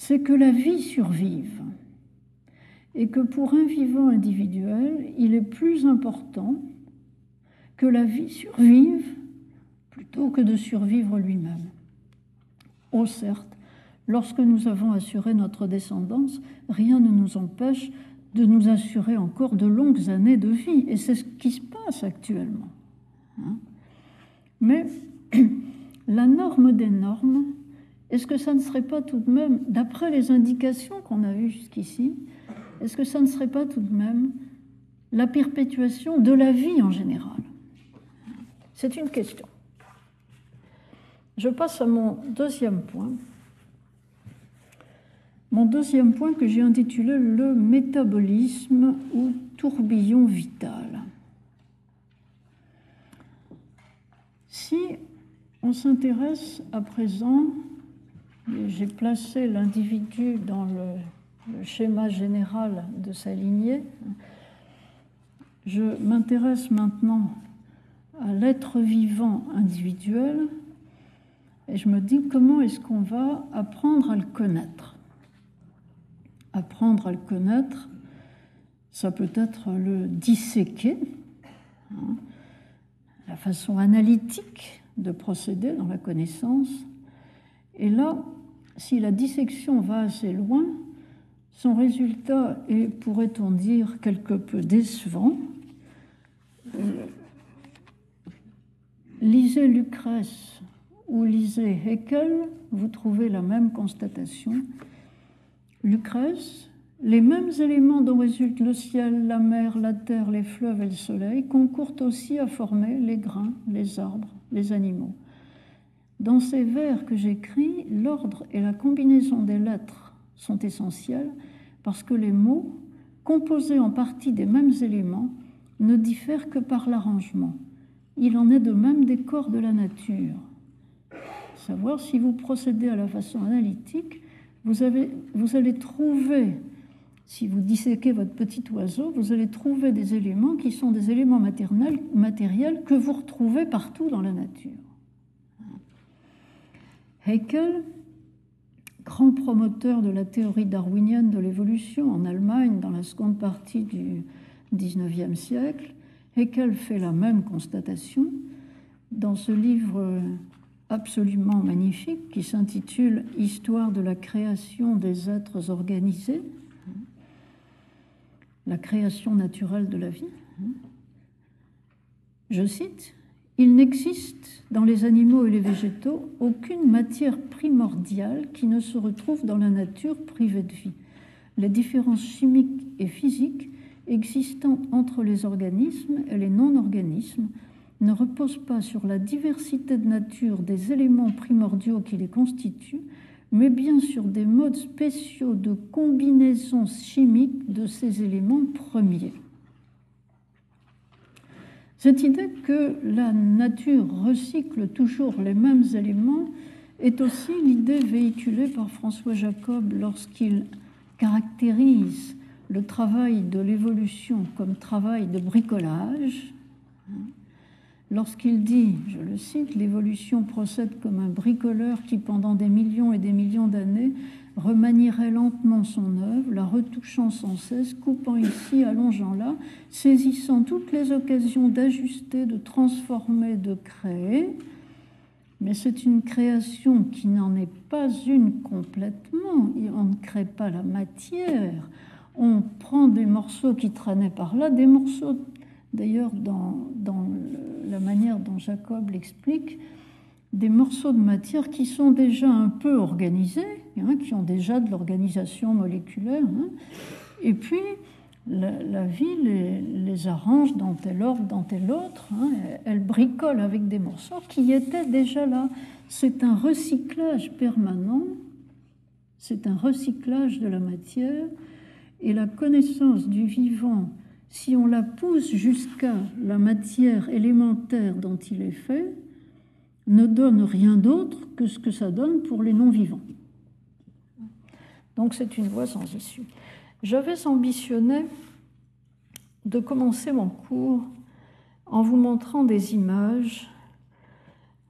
c'est que la vie survive. Et que pour un vivant individuel, il est plus important que la vie survive plutôt que de survivre lui-même. Oh certes, Lorsque nous avons assuré notre descendance, rien ne nous empêche de nous assurer encore de longues années de vie. Et c'est ce qui se passe actuellement. Hein. Mais la norme des normes, est-ce que ça ne serait pas tout de même, d'après les indications qu'on a vues jusqu'ici, est-ce que ça ne serait pas tout de même la perpétuation de la vie en général? C'est une question. Je passe à mon deuxième point. Mon deuxième point que j'ai intitulé le métabolisme ou tourbillon vital. Si on s'intéresse à présent, j'ai placé l'individu dans le, schéma général de sa lignée, je m'intéresse maintenant à l'être vivant individuel et je me dis comment est-ce qu'on va apprendre à le connaître. Apprendre à le connaître, ça peut être le disséquer, hein, la façon analytique de procéder dans la connaissance. Et là, si la dissection va assez loin, son résultat est, pourrait-on dire, quelque peu décevant. Lisez Lucrèce ou lisez Haeckel, vous trouvez la même constatation. Lucrèce, les mêmes éléments dont résultent le ciel, la mer, la terre, les fleuves et le soleil concourent aussi à former les grains, les arbres, les animaux. Dans ces vers que j'écris, l'ordre et la combinaison des lettres sont essentiels parce que les mots, composés en partie des mêmes éléments, ne diffèrent que par l'arrangement. Il en est de même des corps de la nature. Savoir si vous procédez à la façon analytique, vous, allez trouver, si vous disséquez votre petit oiseau, vous allez trouver des éléments qui sont des éléments matériels que vous retrouvez partout dans la nature. Haeckel, grand promoteur de la théorie darwinienne de l'évolution en Allemagne dans la seconde partie du XIXe siècle, Haeckel fait la même constatation dans ce livre absolument magnifique qui s'intitule Histoire de la création des êtres organisés, la création naturelle de la vie. Je cite il n'existe dans les animaux et les végétaux aucune matière primordiale qui ne se retrouve dans la nature privée de vie. Les différences chimiques et physiques existantes entre les organismes et les non-organismes ne reposent pas sur la diversité de nature des éléments primordiaux qui les constituent, mais bien sur des modes spéciaux de combinaison chimique de ces éléments premiers. Cette idée que la nature recycle toujours les mêmes éléments est aussi l'idée véhiculée par François Jacob lorsqu'il caractérise le travail de l'évolution comme travail de bricolage. Lorsqu'il dit, je le cite, l'évolution procède comme un bricoleur qui pendant des millions et des millions d'années remanierait lentement son œuvre, la retouchant sans cesse, coupant ici, allongeant là, saisissant toutes les occasions d'ajuster, de transformer, de créer. Mais c'est une création qui n'en est pas une complètement. On ne crée pas la matière. On prend des morceaux qui traînaient par là, des morceaux, d'ailleurs, dans, dans la manière dont Jacob l'explique, des morceaux de matière qui sont déjà un peu organisés, hein, qui ont déjà de l'organisation moléculaire, hein. et puis la, vie les, arrange dans tel ordre, dans tel autre, hein. elle bricole avec des morceaux qui étaient déjà là. C'est un recyclage permanent, c'est un recyclage de la matière, et la connaissance du vivant, si on la pousse jusqu'à la matière élémentaire dont il est fait, ne donne rien d'autre que ce que ça donne pour les non-vivants. Donc c'est une voie sans issue. J'avais ambitionné de commencer mon cours en vous montrant des images,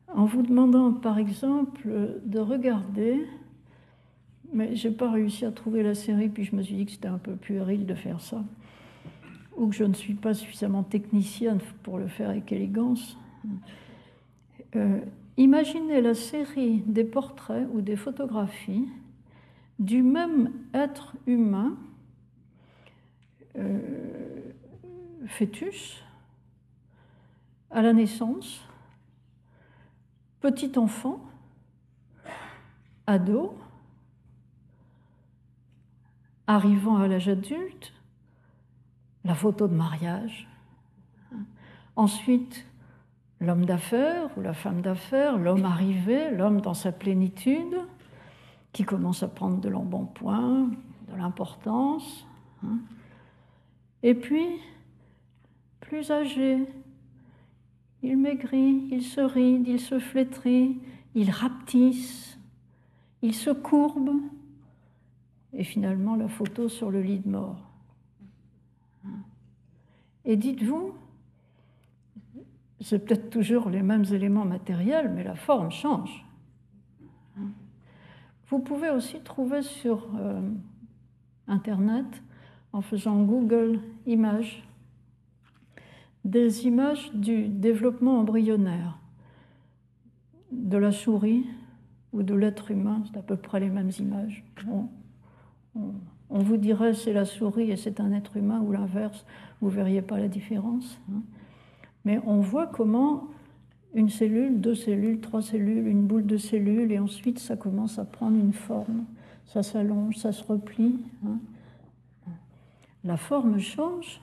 en vous demandant par exemple de regarder, mais je n'ai pas réussi à trouver la série, puis je me suis dit que c'était un peu puéril de faire ça, ou que je ne suis pas suffisamment technicienne pour le faire avec élégance. Euh, imaginez la série des portraits ou des photographies du même être humain, euh, fœtus, à la naissance, petit enfant, ado, arrivant à l'âge adulte, la photo de mariage, ensuite l'homme d'affaires ou la femme d'affaires, l'homme arrivé, l'homme dans sa plénitude, qui commence à prendre de l'embonpoint, de l'importance. Hein. Et puis, plus âgé, il maigrit, il se ride, il se flétrit, il rapetisse, il se courbe, et finalement la photo sur le lit de mort. Et dites-vous, c'est peut-être toujours les mêmes éléments matériels, mais la forme change. Vous pouvez aussi trouver sur euh, Internet, en faisant Google Images, des images du développement embryonnaire de la souris ou de l'être humain, c'est à peu près les mêmes images. On, vous dirait c'est la souris et c'est un être humain ou l'inverse, vous ne verriez pas la différence. Hein. Mais on voit comment une cellule, deux cellules, trois cellules, une boule de cellules, et ensuite ça commence à prendre une forme, ça s'allonge, ça se replie. Hein. La forme change,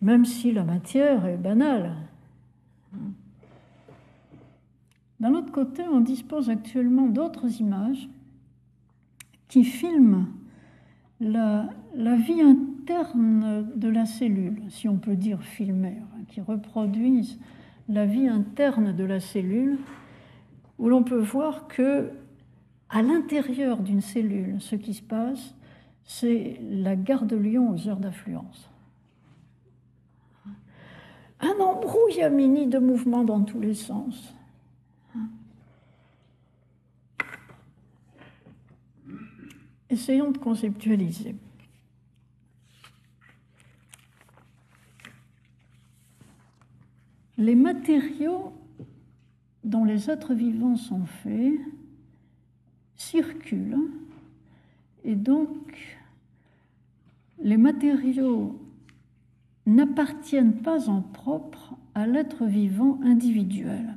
même si la matière est banale. D'un autre côté, on dispose actuellement d'autres images qui filment la, vie interne de la cellule, si on peut dire filmer, hein, qui reproduisent la vie interne de la cellule, où l'on peut voir que à l'intérieur d'une cellule, ce qui se passe, c'est la gare de Lyon aux heures d'affluence. Un embrouillamini de mouvements dans tous les sens. Essayons de conceptualiser. Les matériaux dont les êtres vivants sont faits circulent et donc les matériaux n'appartiennent pas en propre à l'être vivant individuel.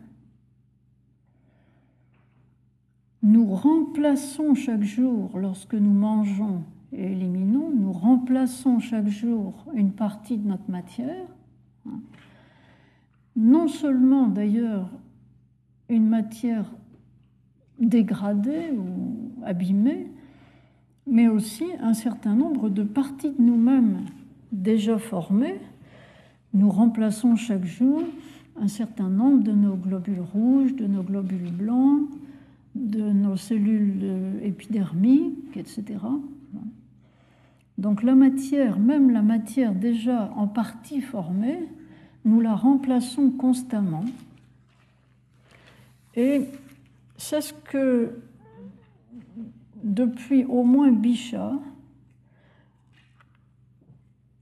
Nous remplaçons chaque jour, lorsque nous mangeons et éliminons, nous remplaçons chaque jour une partie de notre matière, non seulement d'ailleurs une matière dégradée ou abîmée, mais aussi un certain nombre de parties de nous-mêmes déjà formées. Nous remplaçons chaque jour un certain nombre de nos globules rouges, de nos globules blancs, de nos cellules épidermiques, etc. Donc la matière, même la matière déjà en partie formée, nous la remplaçons constamment. Et c'est ce que depuis au moins Bichat,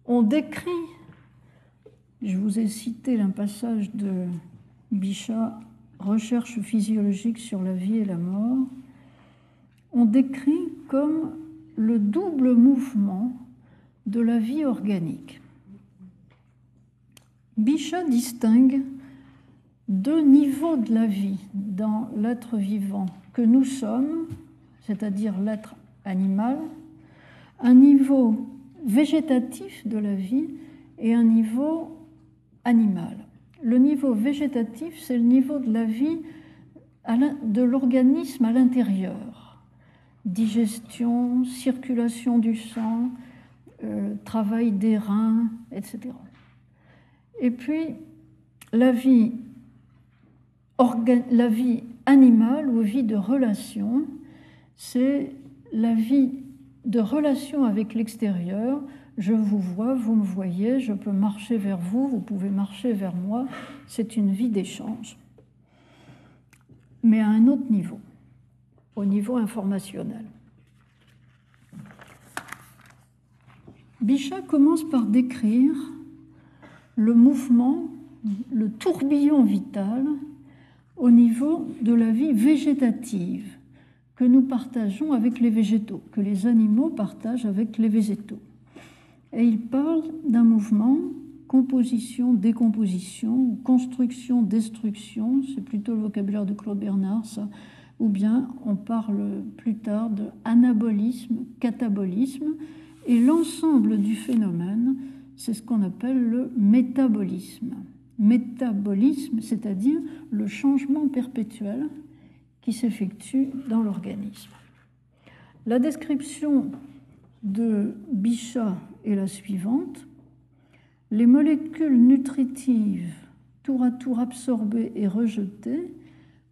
on décrit, je vous ai cité un passage de Bichat, Recherche physiologique sur la vie et la mort, on décrit comme le double mouvement de la vie organique. Bichat distingue deux niveaux de la vie dans l'être vivant que nous sommes c'est-à-dire l'être animal, un niveau végétatif de la vie et un niveau animal. Le niveau végétatif, c'est le niveau de la vie de l'organisme à l'intérieur. Digestion, circulation du sang, euh, travail des reins, etc. Et puis, la vie, la vie animale ou vie de relation, c'est la vie de relation avec l'extérieur. Je vous vois, vous me voyez, je peux marcher vers vous, vous pouvez marcher vers moi. C'est une vie d'échange. Mais à un autre niveau, au niveau informationnel. Bichat commence par décrire le mouvement, le tourbillon vital au niveau de la vie végétative que nous partageons avec les végétaux, que les animaux partagent avec les végétaux. Et il parle d'un mouvement composition, décomposition, construction, destruction, c'est plutôt le vocabulaire de Claude Bernard, ça, ou bien on parle plus tard de anabolisme, catabolisme, et l'ensemble du phénomène, c'est ce qu'on appelle le métabolisme. métabolisme, c'est-à-dire le changement perpétuel qui s'effectue dans l'organisme. La description de Bichat est la suivante. Les molécules nutritives, tour à tour absorbées et rejetées,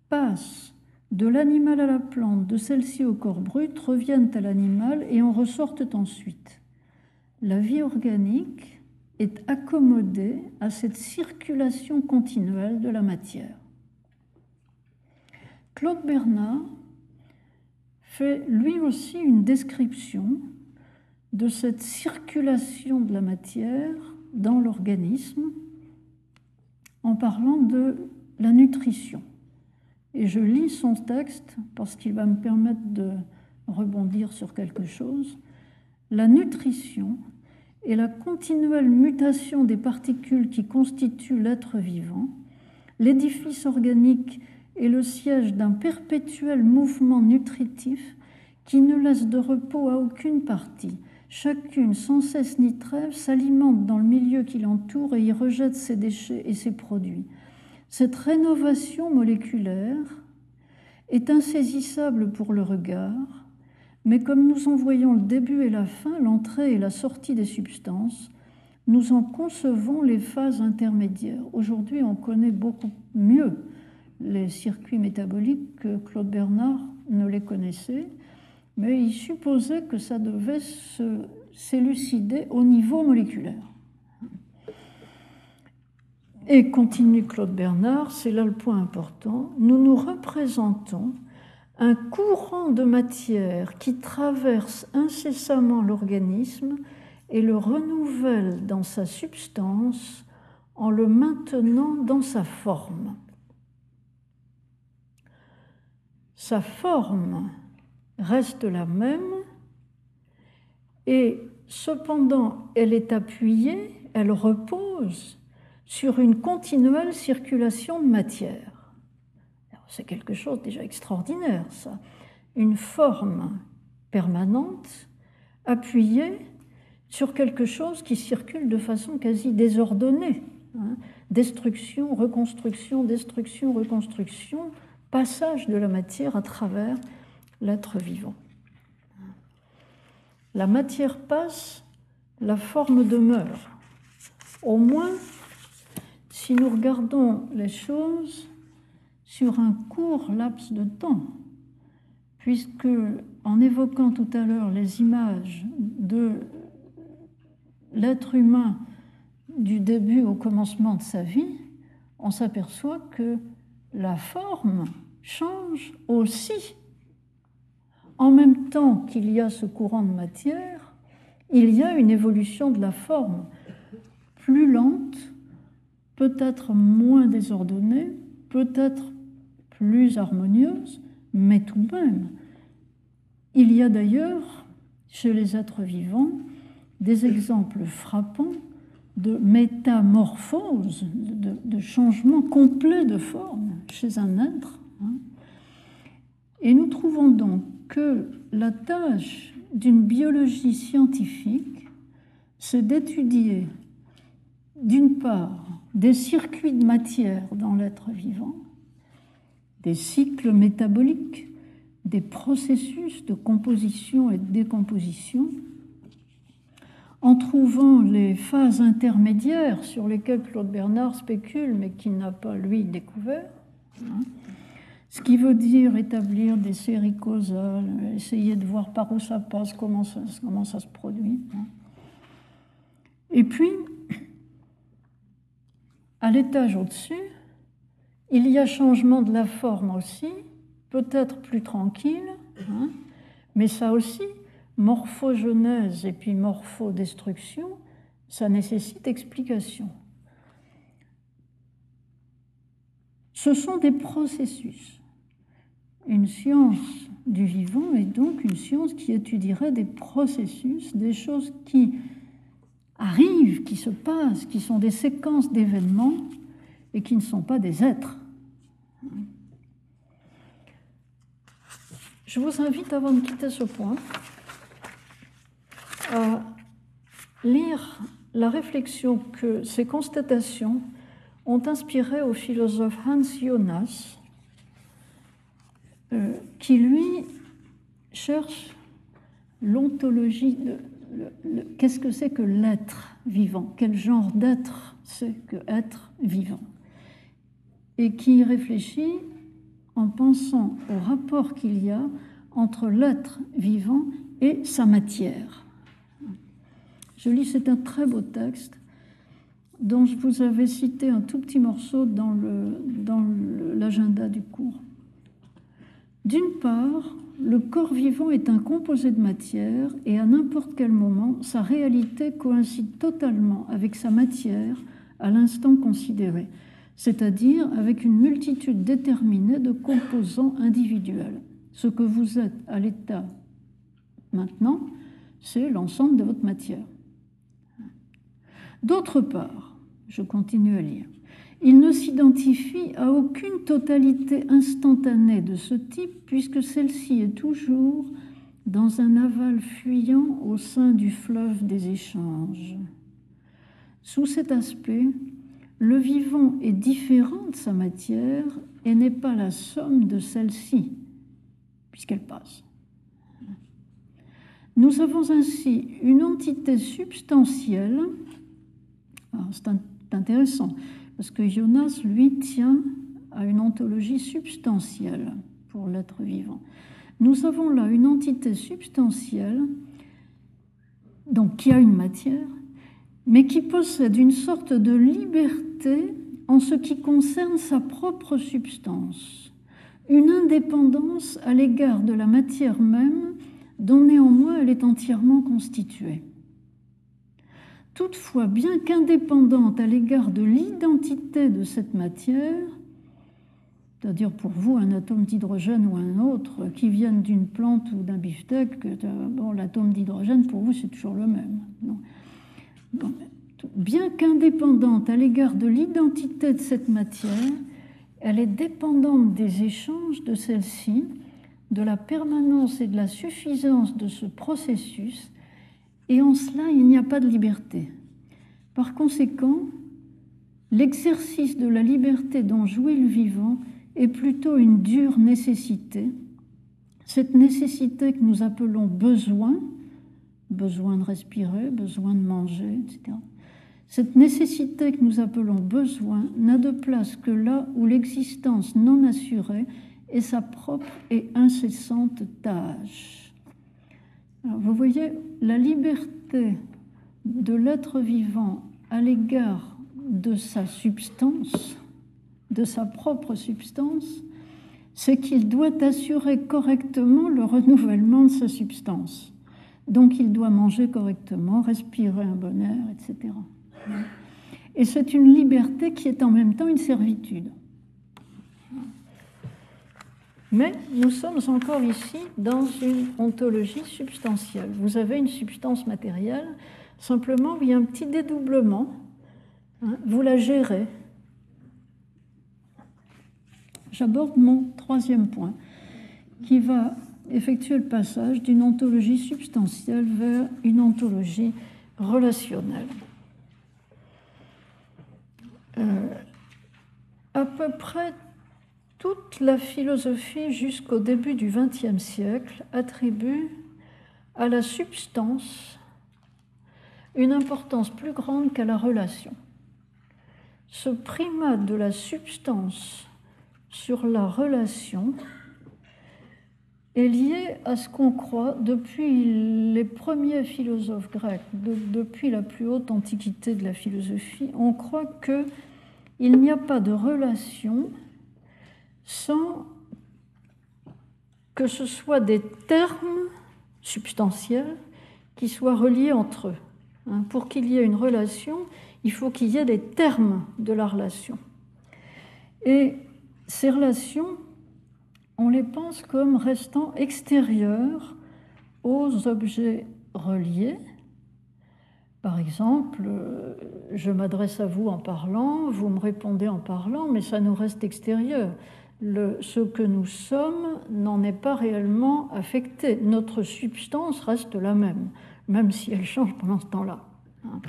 passent de l'animal à la plante, de celle-ci au corps brut, reviennent à l'animal et en ressortent ensuite. La vie organique est accommodée à cette circulation continuelle de la matière. Claude Bernard fait lui aussi une description de cette circulation de la matière dans l'organisme en parlant de la nutrition. Et je lis son texte parce qu'il va me permettre de rebondir sur quelque chose. La nutrition est la continuelle mutation des particules qui constituent l'être vivant. L'édifice organique est le siège d'un perpétuel mouvement nutritif qui ne laisse de repos à aucune partie. Chacune, sans cesse ni trêve, s'alimente dans le milieu qui l'entoure et y rejette ses déchets et ses produits. Cette rénovation moléculaire est insaisissable pour le regard, mais comme nous en voyons le début et la fin, l'entrée et la sortie des substances, nous en concevons les phases intermédiaires. Aujourd'hui, on connaît beaucoup mieux les circuits métaboliques que Claude Bernard ne les connaissait, mais il supposait que ça devait s'élucider au niveau moléculaire. Et continue Claude Bernard, c'est là le point important, nous nous représentons un courant de matière qui traverse incessamment l'organisme et le renouvelle dans sa substance en le maintenant dans sa forme. Sa forme reste la même et cependant elle est appuyée, elle repose sur une continuelle circulation de matière. C'est quelque chose déjà extraordinaire, ça. Une forme permanente appuyée sur quelque chose qui circule de façon quasi désordonnée. Hein. Destruction, reconstruction, destruction, reconstruction, passage de la matière à travers l'être vivant. La matière passe, la forme demeure. Au moins si nous regardons les choses sur un court laps de temps, puisque en évoquant tout à l'heure les images de l'être humain du début au commencement de sa vie, on s'aperçoit que la forme change aussi. En même temps qu'il y a ce courant de matière, il y a une évolution de la forme plus lente, peut-être moins désordonnée, peut-être plus harmonieuse, mais tout de même. Il y a d'ailleurs, chez les êtres vivants, des exemples frappants de métamorphose, de, changement complet de forme chez un être. Hein. Et nous trouvons donc que la tâche d'une biologie scientifique, c'est d'étudier, d'une part, des circuits de matière dans l'être vivant, des cycles métaboliques, des processus de composition et de décomposition, en trouvant les phases intermédiaires sur lesquelles Claude Bernard spécule, mais qu'il n'a pas, lui, découvert. Hein. Ce qui veut dire établir des séries causales, essayer de voir par où ça passe, comment ça, se produit. Hein. Et puis, à l'étage au-dessus, il y a changement de la forme aussi, peut-être plus tranquille, hein, mais ça aussi, morphogenèse et puis morphodestruction, ça nécessite explication. Ce sont des processus. Une science du vivant est donc une science qui étudierait des processus, des choses qui arrivent, qui se passent, qui sont des séquences d'événements et qui ne sont pas des êtres. Je vous invite, avant de quitter ce point, à lire la réflexion que ces constatations ont inspiré au philosophe Hans Jonas, euh, qui lui cherche l'ontologie de qu'est-ce que c'est que l'être vivant, quel genre d'être c'est que être vivant, et qui réfléchit en pensant au rapport qu'il y a entre l'être vivant et sa matière. Je lis, c'est un très beau texte dont je vous avais cité un tout petit morceau dans l'agenda du cours. D'une part, le corps vivant est un composé de matière et à n'importe quel moment, sa réalité coïncide totalement avec sa matière à l'instant considéré, c'est-à-dire avec une multitude déterminée de composants individuels. Ce que vous êtes à l'état maintenant, c'est l'ensemble de votre matière. D'autre part, je continue à lire, il ne s'identifie à aucune totalité instantanée de ce type, puisque celle-ci est toujours dans un aval fuyant au sein du fleuve des échanges. Sous cet aspect, le vivant est différent de sa matière et n'est pas la somme de celle-ci, puisqu'elle passe. Nous avons ainsi une entité substantielle, ah, c'est intéressant, parce que Jonas, lui, tient à une ontologie substantielle pour l'être vivant. Nous avons là une entité substantielle, donc qui a une matière, mais qui possède une sorte de liberté en ce qui concerne sa propre substance, une indépendance à l'égard de la matière même dont néanmoins elle est entièrement constituée. Toutefois, bien qu'indépendante à l'égard de l'identité de cette matière, c'est-à-dire pour vous un atome d'hydrogène ou un autre qui vienne d'une plante ou d'un beefsteak, bon, l'atome d'hydrogène pour vous c'est toujours le même. bien qu'indépendante à l'égard de l'identité de cette matière, elle est dépendante des échanges de celle-ci, de la permanence et de la suffisance de ce processus et en cela, il n'y a pas de liberté. Par conséquent, l'exercice de la liberté dont jouit le vivant est plutôt une dure nécessité. Cette nécessité que nous appelons besoin, besoin de respirer, besoin de manger, etc. Cette nécessité que nous appelons besoin n'a de place que là où l'existence non assurée est sa propre et incessante tâche vous voyez, la liberté de l'être vivant à l'égard de sa substance, de sa propre substance, c'est qu'il doit assurer correctement le renouvellement de sa substance. Donc il doit manger correctement, respirer un bon air, etc. Et c'est une liberté qui est en même temps une servitude. Mais nous sommes encore ici dans une ontologie substantielle. Vous avez une substance matérielle, simplement il y a un petit dédoublement. Hein, vous la gérez. J'aborde mon troisième point, qui va effectuer le passage d'une ontologie substantielle vers une ontologie relationnelle. Euh, à peu près toute la philosophie jusqu'au début du XXe siècle attribue à la substance une importance plus grande qu'à la relation. Ce primat de la substance sur la relation est lié à ce qu'on croit depuis les premiers philosophes grecs, depuis la plus haute antiquité de la philosophie. On croit qu'il n'y a pas de relation sans que ce soit des termes substantiels qui soient reliés entre eux. Hein, pour qu'il y ait une relation, il faut qu'il y ait des termes de la relation. Et ces relations, on les pense comme restant extérieures aux objets reliés. Par exemple, je m'adresse à vous en parlant, vous me répondez en parlant, mais ça nous reste extérieur ce que nous sommes n'en est pas réellement affecté. Notre substance reste la même, même si elle change pendant ce temps-là. Hein.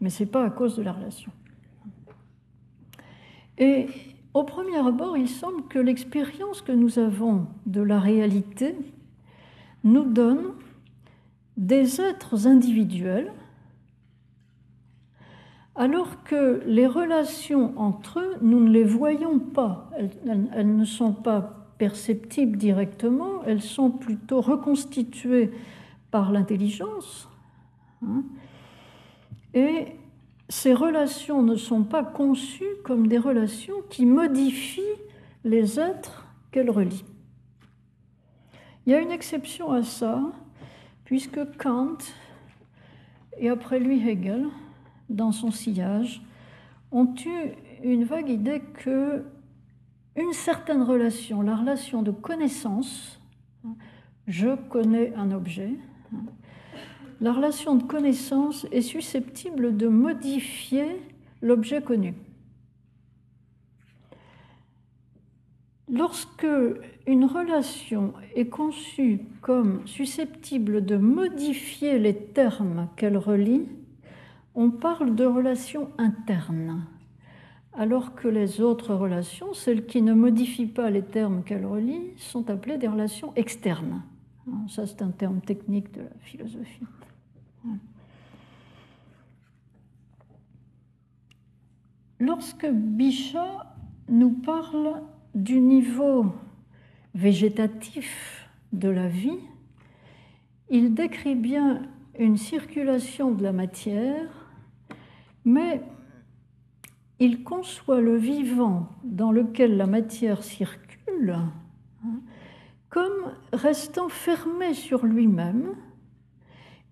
Mais ce n'est pas à cause de la relation. Et au premier abord, il semble que l'expérience que nous avons de la réalité nous donne des êtres individuels, alors que les relations entre eux, nous ne les voyons pas, elles, ne sont pas perceptibles directement, elles sont plutôt reconstituées par l'intelligence. Hein. et ces relations ne sont pas conçues comme des relations qui modifient les êtres qu'elles relient. Il y a une exception à ça, puisque Kant, et après lui Hegel, dans son sillage, ont eu une vague idée que une certaine relation, la relation de connaissance, je connais un objet, la relation de connaissance est susceptible de modifier l'objet connu. Lorsque une relation est conçue comme susceptible de modifier les termes qu'elle relie, on parle de relations internes, alors que les autres relations, celles qui ne modifient pas les termes qu'elles relient, sont appelées des relations externes. Ça, c'est un terme technique de la philosophie. Lorsque Bichat nous parle du niveau végétatif de la vie, il décrit bien une circulation de la matière, mais il conçoit le vivant dans lequel la matière circule hein, comme restant fermé sur lui-même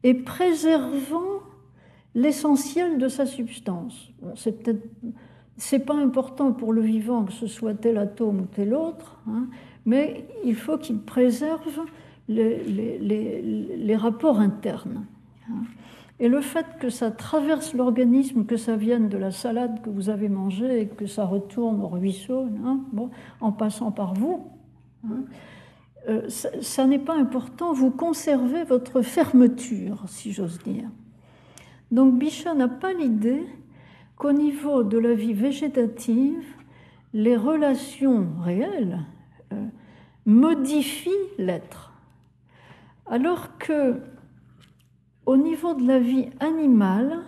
et préservant l'essentiel de sa substance. c'est peut-être c'est pas important pour le vivant que ce soit tel atome ou tel autre, hein, mais il faut qu'il préserve les, les, rapports internes. Hein. Et le fait que ça traverse l'organisme, que ça vienne de la salade que vous avez mangée et que ça retourne au ruisseau, hein, en passant par vous, euh, ça n'est pas important. Vous conservez votre fermeture, si j'ose dire. Donc Bichat n'a pas l'idée qu'au niveau de la vie végétative, les relations réelles euh, modifient l'être. Alors que au niveau de la vie animale,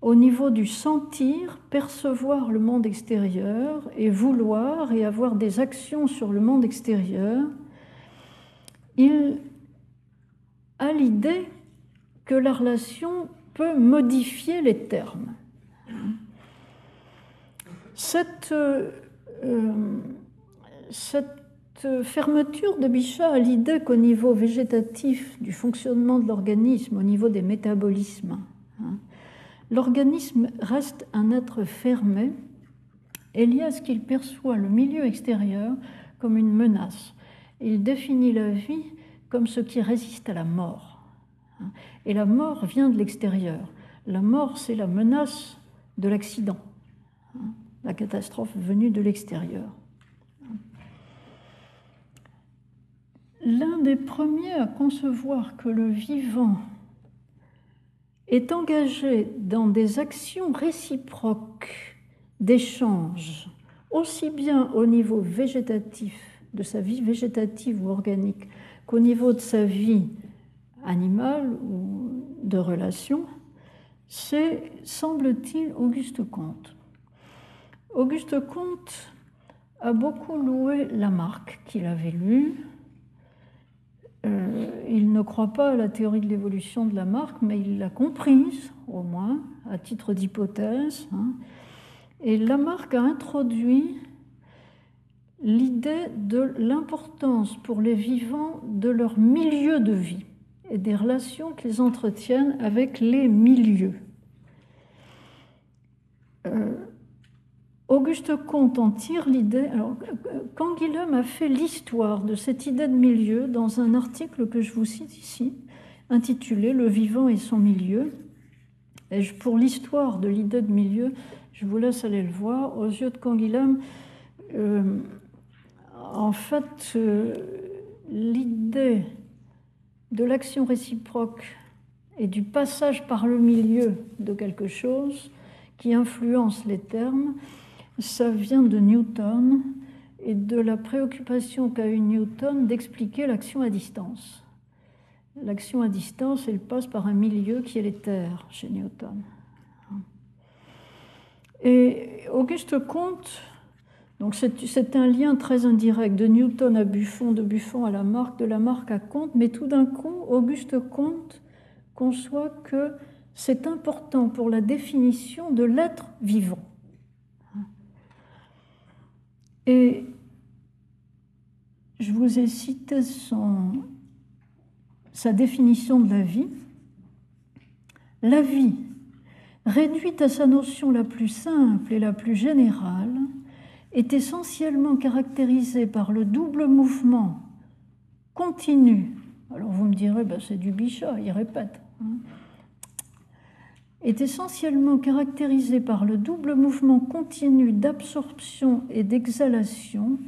au niveau du sentir, percevoir le monde extérieur et vouloir et avoir des actions sur le monde extérieur, il a l'idée que la relation peut modifier les termes. Cette, euh, cette fermeture de Bichat a l'idée qu'au niveau végétatif du fonctionnement de l'organisme, au niveau des métabolismes, hein, l'organisme reste un être fermé et lié à ce qu'il perçoit le milieu extérieur comme une menace. Il définit la vie comme ce qui résiste à la mort. Et la mort vient de l'extérieur. La mort, c'est la menace de l'accident, la catastrophe venue de l'extérieur. L'un des premiers à concevoir que le vivant est engagé dans des actions réciproques d'échange, aussi bien au niveau végétatif, de sa vie végétative ou organique, qu'au niveau de sa vie animale ou de relation, c'est, semble-t-il, Auguste Comte. Auguste Comte a beaucoup loué Lamarck, qu'il avait lu, euh, il ne croit pas à la théorie de l'évolution de Lamarck, mais il l'a comprise, au moins, à titre d'hypothèse. Hein. Et Lamarck a introduit l'idée de l'importance pour les vivants de leur milieu de vie et des relations qu'ils entretiennent avec les milieux. Euh, Auguste Comte en tire l'idée. Alors, Canguilhem a fait l'histoire de cette idée de milieu dans un article que je vous cite ici, intitulé Le vivant et son milieu. Et pour l'histoire de l'idée de milieu, je vous laisse aller le voir. Aux yeux de Canguilhem, euh, en fait, euh, l'idée de l'action réciproque et du passage par le milieu de quelque chose qui influence les termes ça vient de Newton et de la préoccupation qu'a eu Newton d'expliquer l'action à distance. L'action à distance, elle passe par un milieu qui est l'éther chez Newton. Et Auguste Comte, donc c'est un lien très indirect de Newton à Buffon, de Buffon à Lamarck, de Lamarck à Comte, mais tout d'un coup, Auguste Comte conçoit que c'est important pour la définition de l'être vivant. Et je vous ai cité son, sa définition de la vie. La vie, réduite à sa notion la plus simple et la plus générale, est essentiellement caractérisée par le double mouvement continu. Alors vous me direz, ben c'est du Bichat, il répète. Hein. Est essentiellement caractérisée par le double mouvement continu d'absorption et d'exhalation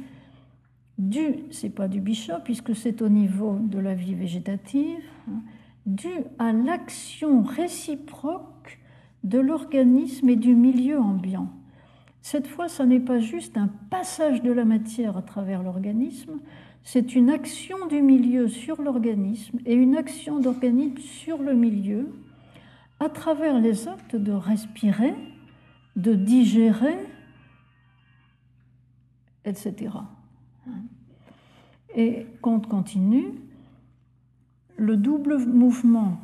dû, c'est pas du Bichat puisque c'est au niveau de la vie végétative, hein, dû à l'action réciproque de l'organisme et du milieu ambiant. Cette fois, ce n'est pas juste un passage de la matière à travers l'organisme, c'est une action du milieu sur l'organisme et une action d'organisme sur le milieu à travers les actes de respirer, de digérer, etc. Et compte continue, le double mouvement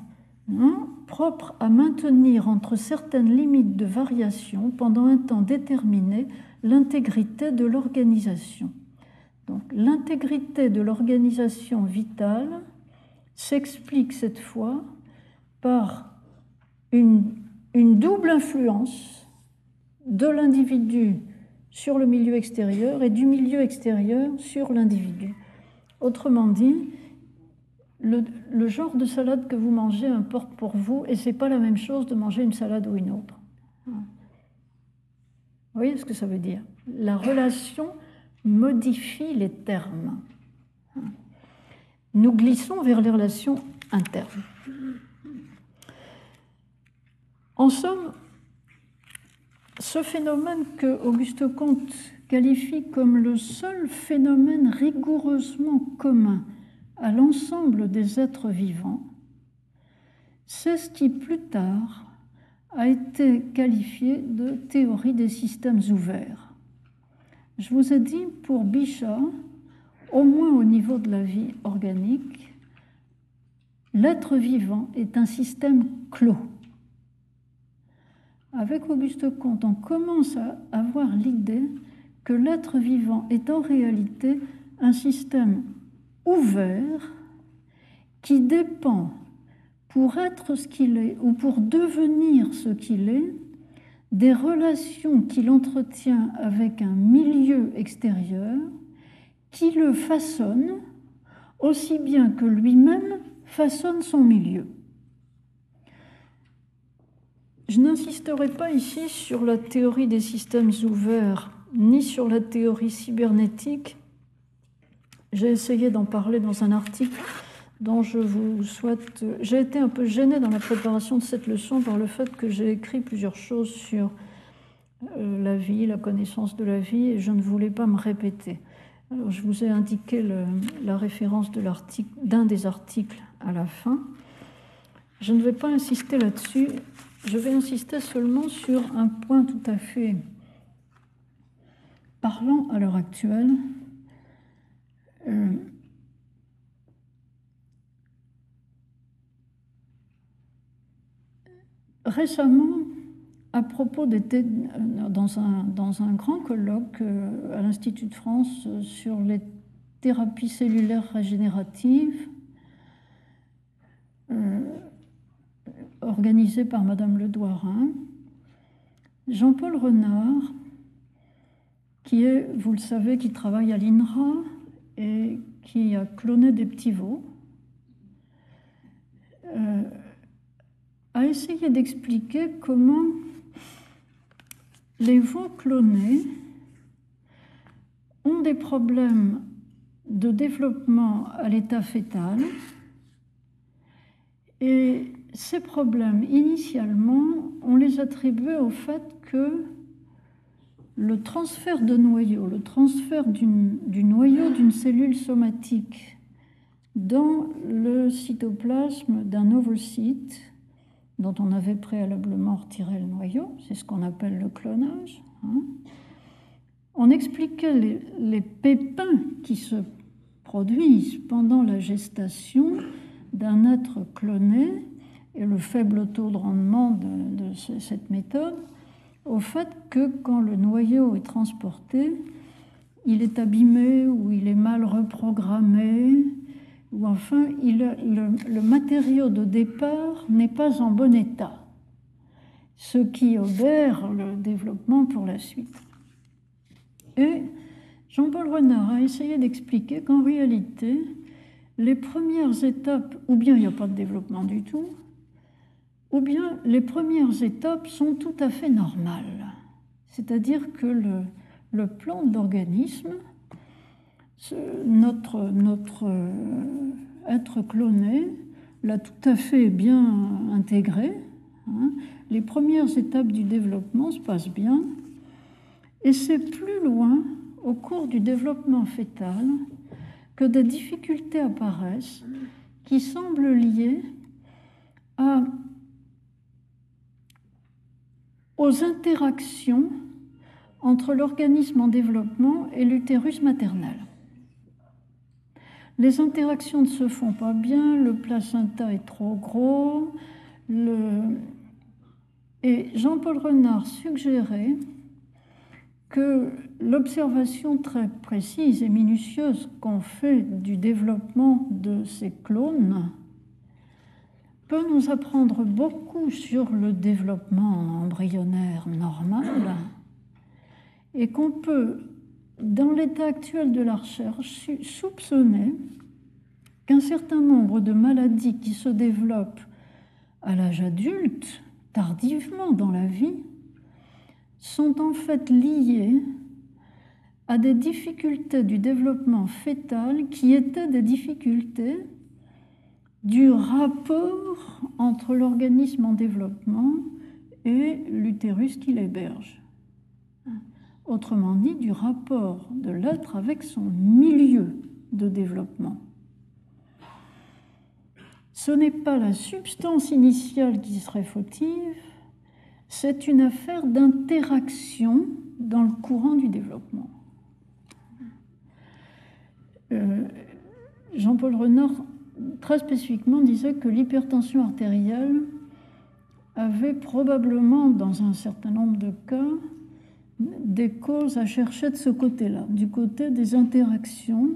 hein, propre à maintenir entre certaines limites de variation pendant un temps déterminé l'intégrité de l'organisation. Donc l'intégrité de l'organisation vitale s'explique cette fois par une, double influence de l'individu sur le milieu extérieur et du milieu extérieur sur l'individu. Autrement dit, le, genre de salade que vous mangez importe pour vous et c'est pas la même chose de manger une salade ou une autre. Vous voyez ce que ça veut dire? La relation modifie les termes. Nous glissons vers les relations internes. En somme, ce phénomène que Auguste Comte qualifie comme le seul phénomène rigoureusement commun à l'ensemble des êtres vivants, c'est ce qui plus tard a été qualifié de théorie des systèmes ouverts. Je vous ai dit pour Bichat, au moins au niveau de la vie organique, l'être vivant est un système clos. Avec Auguste Comte, on commence à avoir l'idée que l'être vivant est en réalité un système ouvert qui dépend pour être ce qu'il est ou pour devenir ce qu'il est des relations qu'il entretient avec un milieu extérieur qui le façonne aussi bien que lui-même façonne son milieu. Je n'insisterai pas ici sur la théorie des systèmes ouverts ni sur la théorie cybernétique. J'ai essayé d'en parler dans un article dont je vous souhaite. J'ai été un peu gênée dans la préparation de cette leçon par le fait que j'ai écrit plusieurs choses sur euh, la vie, la connaissance de la vie, et je ne voulais pas me répéter. Alors, je vous ai indiqué la référence de d'un des articles à la fin. Je ne vais pas insister là-dessus. Je vais insister seulement sur un point tout à fait parlant à l'heure actuelle. Euh, récemment, à propos d'été, dans un, dans un grand colloque euh, à l'Institut de France sur les thérapies cellulaires régénératives, euh, organisé par Madame Le Jean-Paul Renard, qui est, vous le savez, qui travaille à l'INRA et qui a cloné des petits veaux, euh, a essayé d'expliquer comment les veaux clonés ont des problèmes de développement à l'état fœtal et ces problèmes, initialement, on les attribuait au fait que le transfert de noyau, le transfert du noyau d'une cellule somatique dans le cytoplasme d'un ovocyte dont on avait préalablement retiré le noyau, c'est ce qu'on appelle le clonage. Hein. On expliquait les, les, pépins qui se produisent pendant la gestation d'un être cloné et le faible taux de rendement de, cette méthode au fait que quand le noyau est transporté, il est abîmé ou il est mal reprogrammé, ou enfin le, matériau de départ n'est pas en bon état, ce qui obère le développement pour la suite. Et Jean-Paul Renard a essayé d'expliquer qu'en réalité, les premières étapes, ou bien il n'y a pas de développement du tout, ou bien les premières étapes sont tout à fait normales. C'est-à-dire que le, plan de l'organisme, notre, notre euh, être cloné l'a tout à fait bien intégré. Hein. Les premières étapes du développement se passent bien. Et c'est plus loin, au cours du développement fœtal, que des difficultés apparaissent qui semblent liées à aux interactions entre l'organisme en développement et l'utérus maternel. Les interactions ne se font pas bien, le placenta est trop gros, et Jean-Paul Renard suggérait que l'observation très précise et minutieuse qu'on fait du développement de ces clones peut nous apprendre beaucoup sur le développement embryonnaire normal et qu'on peut, dans l'état actuel de la recherche, soupçonner qu'un certain nombre de maladies qui se développent à l'âge adulte, tardivement dans la vie, sont en fait liées à des difficultés du développement fœtal qui étaient des difficultés du rapport entre l'organisme en développement et l'utérus qui l'héberge. Autrement dit, du rapport de l'être avec son milieu de développement. Ce n'est pas la substance initiale qui serait fautive, c'est une affaire d'interaction dans le courant du développement. Euh, Jean-Paul Renard très spécifiquement, disait que l'hypertension artérielle avait probablement, dans un certain nombre de cas, des causes à chercher de ce côté-là, du côté des interactions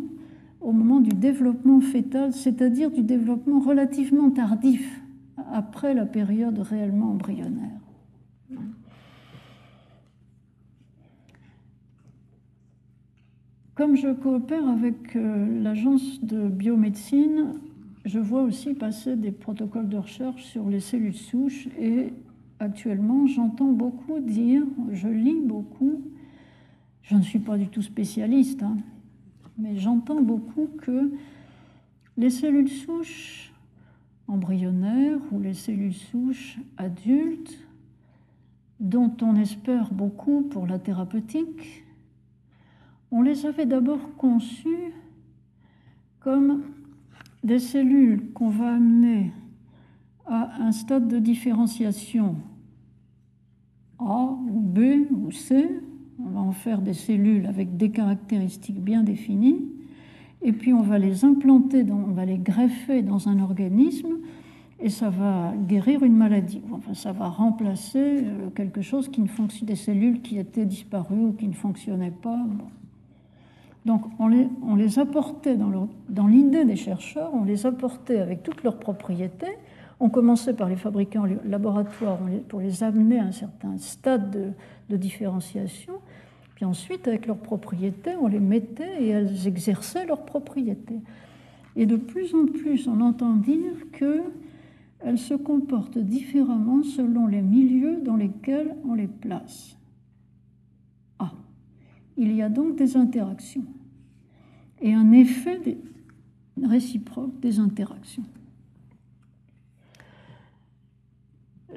au moment du développement fœtal, c'est-à-dire du développement relativement tardif, après la période réellement embryonnaire. Comme je coopère avec euh, l'agence de biomédecine, je vois aussi passer des protocoles de recherche sur les cellules souches et actuellement j'entends beaucoup dire, je lis beaucoup, je ne suis pas du tout spécialiste, hein, mais j'entends beaucoup que les cellules souches embryonnaires ou les cellules souches adultes, dont on espère beaucoup pour la thérapeutique, on les avait d'abord conçues comme des cellules qu'on va amener à un stade de différenciation A ou B ou C, on va en faire des cellules avec des caractéristiques bien définies, et puis on va les implanter, on va les greffer dans un organisme, et ça va guérir une maladie. Enfin, ça va remplacer euh, quelque chose qui ne fonctionne, des cellules qui étaient disparues ou qui ne fonctionnaient pas. Donc on les, apportait dans, dans l'idée des chercheurs, on les apportait avec toutes leurs propriétés. On commençait par les fabriquer en laboratoire pour les amener à un certain stade de, de différenciation. Puis ensuite, avec leurs propriétés, on les mettait et elles exerçaient leurs propriétés. Et de plus en plus, on entend dire qu'elles se comportent différemment selon les milieux dans lesquels on les place. Il y a donc des interactions et un effet réciproque des interactions.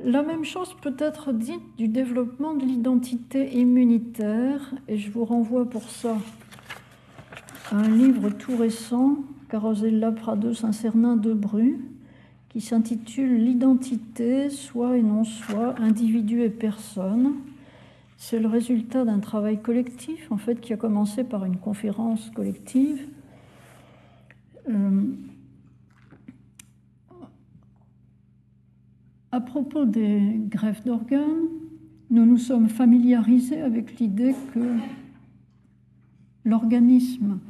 la même chose peut être dite du développement de l'identité immunitaire, et je vous renvoie pour ça à un livre tout récent, Carosella Prado Saint-Cernin de Bru, qui s'intitule L'identité, soi et non soi, individu et personne. C'est le résultat d'un travail collectif, en fait, qui a commencé par une conférence collective. Euh, à propos des greffes d'organes, nous nous sommes familiarisés avec l'idée que l'organisme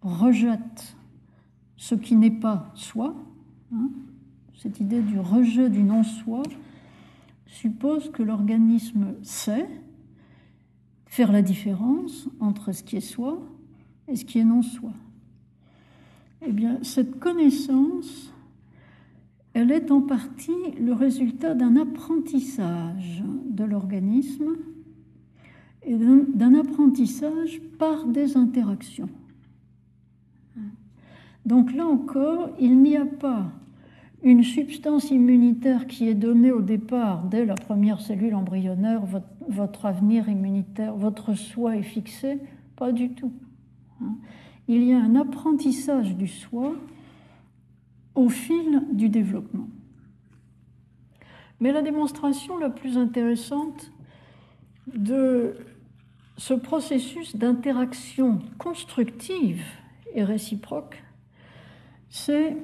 rejette ce qui n'est pas soi. Hein, cette idée du rejet du non-soi suppose que l'organisme sait faire la différence entre ce qui est soi et ce qui est non-soi. Eh bien, cette connaissance, elle est en partie le résultat d'un apprentissage de l'organisme et d'un apprentissage par des interactions. Donc là encore, il n'y a pas une substance immunitaire qui est donnée au départ, dès la première cellule embryonnaire, votre, avenir immunitaire, votre soi est fixé, pas du tout. Hein. Il y a un apprentissage du soi au fil du développement. Mais la démonstration la plus intéressante de ce processus d'interaction constructive et réciproque, c'est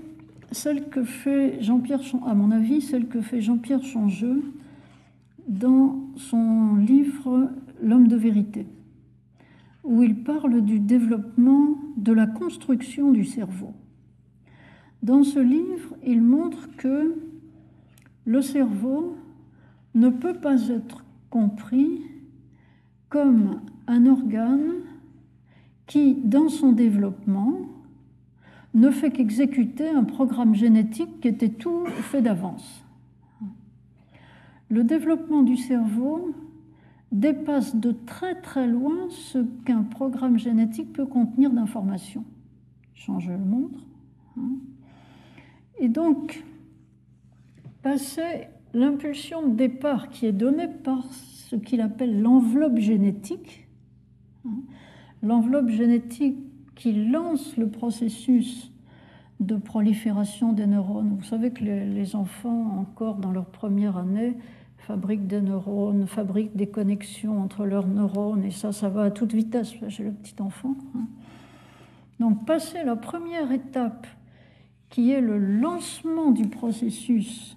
celle que fait Jean-Pierre, à mon avis, celle que fait Jean-Pierre Changeux dans son livre L'homme de vérité, où il parle du développement de la construction du cerveau. Dans ce livre, il montre que le cerveau ne peut pas être compris comme un organe qui, dans son développement, ne fait qu'exécuter un programme génétique qui était tout fait d'avance. Le développement du cerveau dépasse de très très loin ce qu'un programme génétique peut contenir d'informations. Je le montre. Hein. Et donc, passer l'impulsion de départ qui est donnée par ce qu'il appelle l'enveloppe génétique, hein, l'enveloppe génétique qui lance le processus de prolifération des neurones. Vous savez que les, enfants, encore dans leur première année, fabriquent des neurones, fabriquent des connexions entre leurs neurones, et ça, ça va à toute vitesse chez le petit enfant. Hein. Donc, passer la première étape, qui est le lancement du processus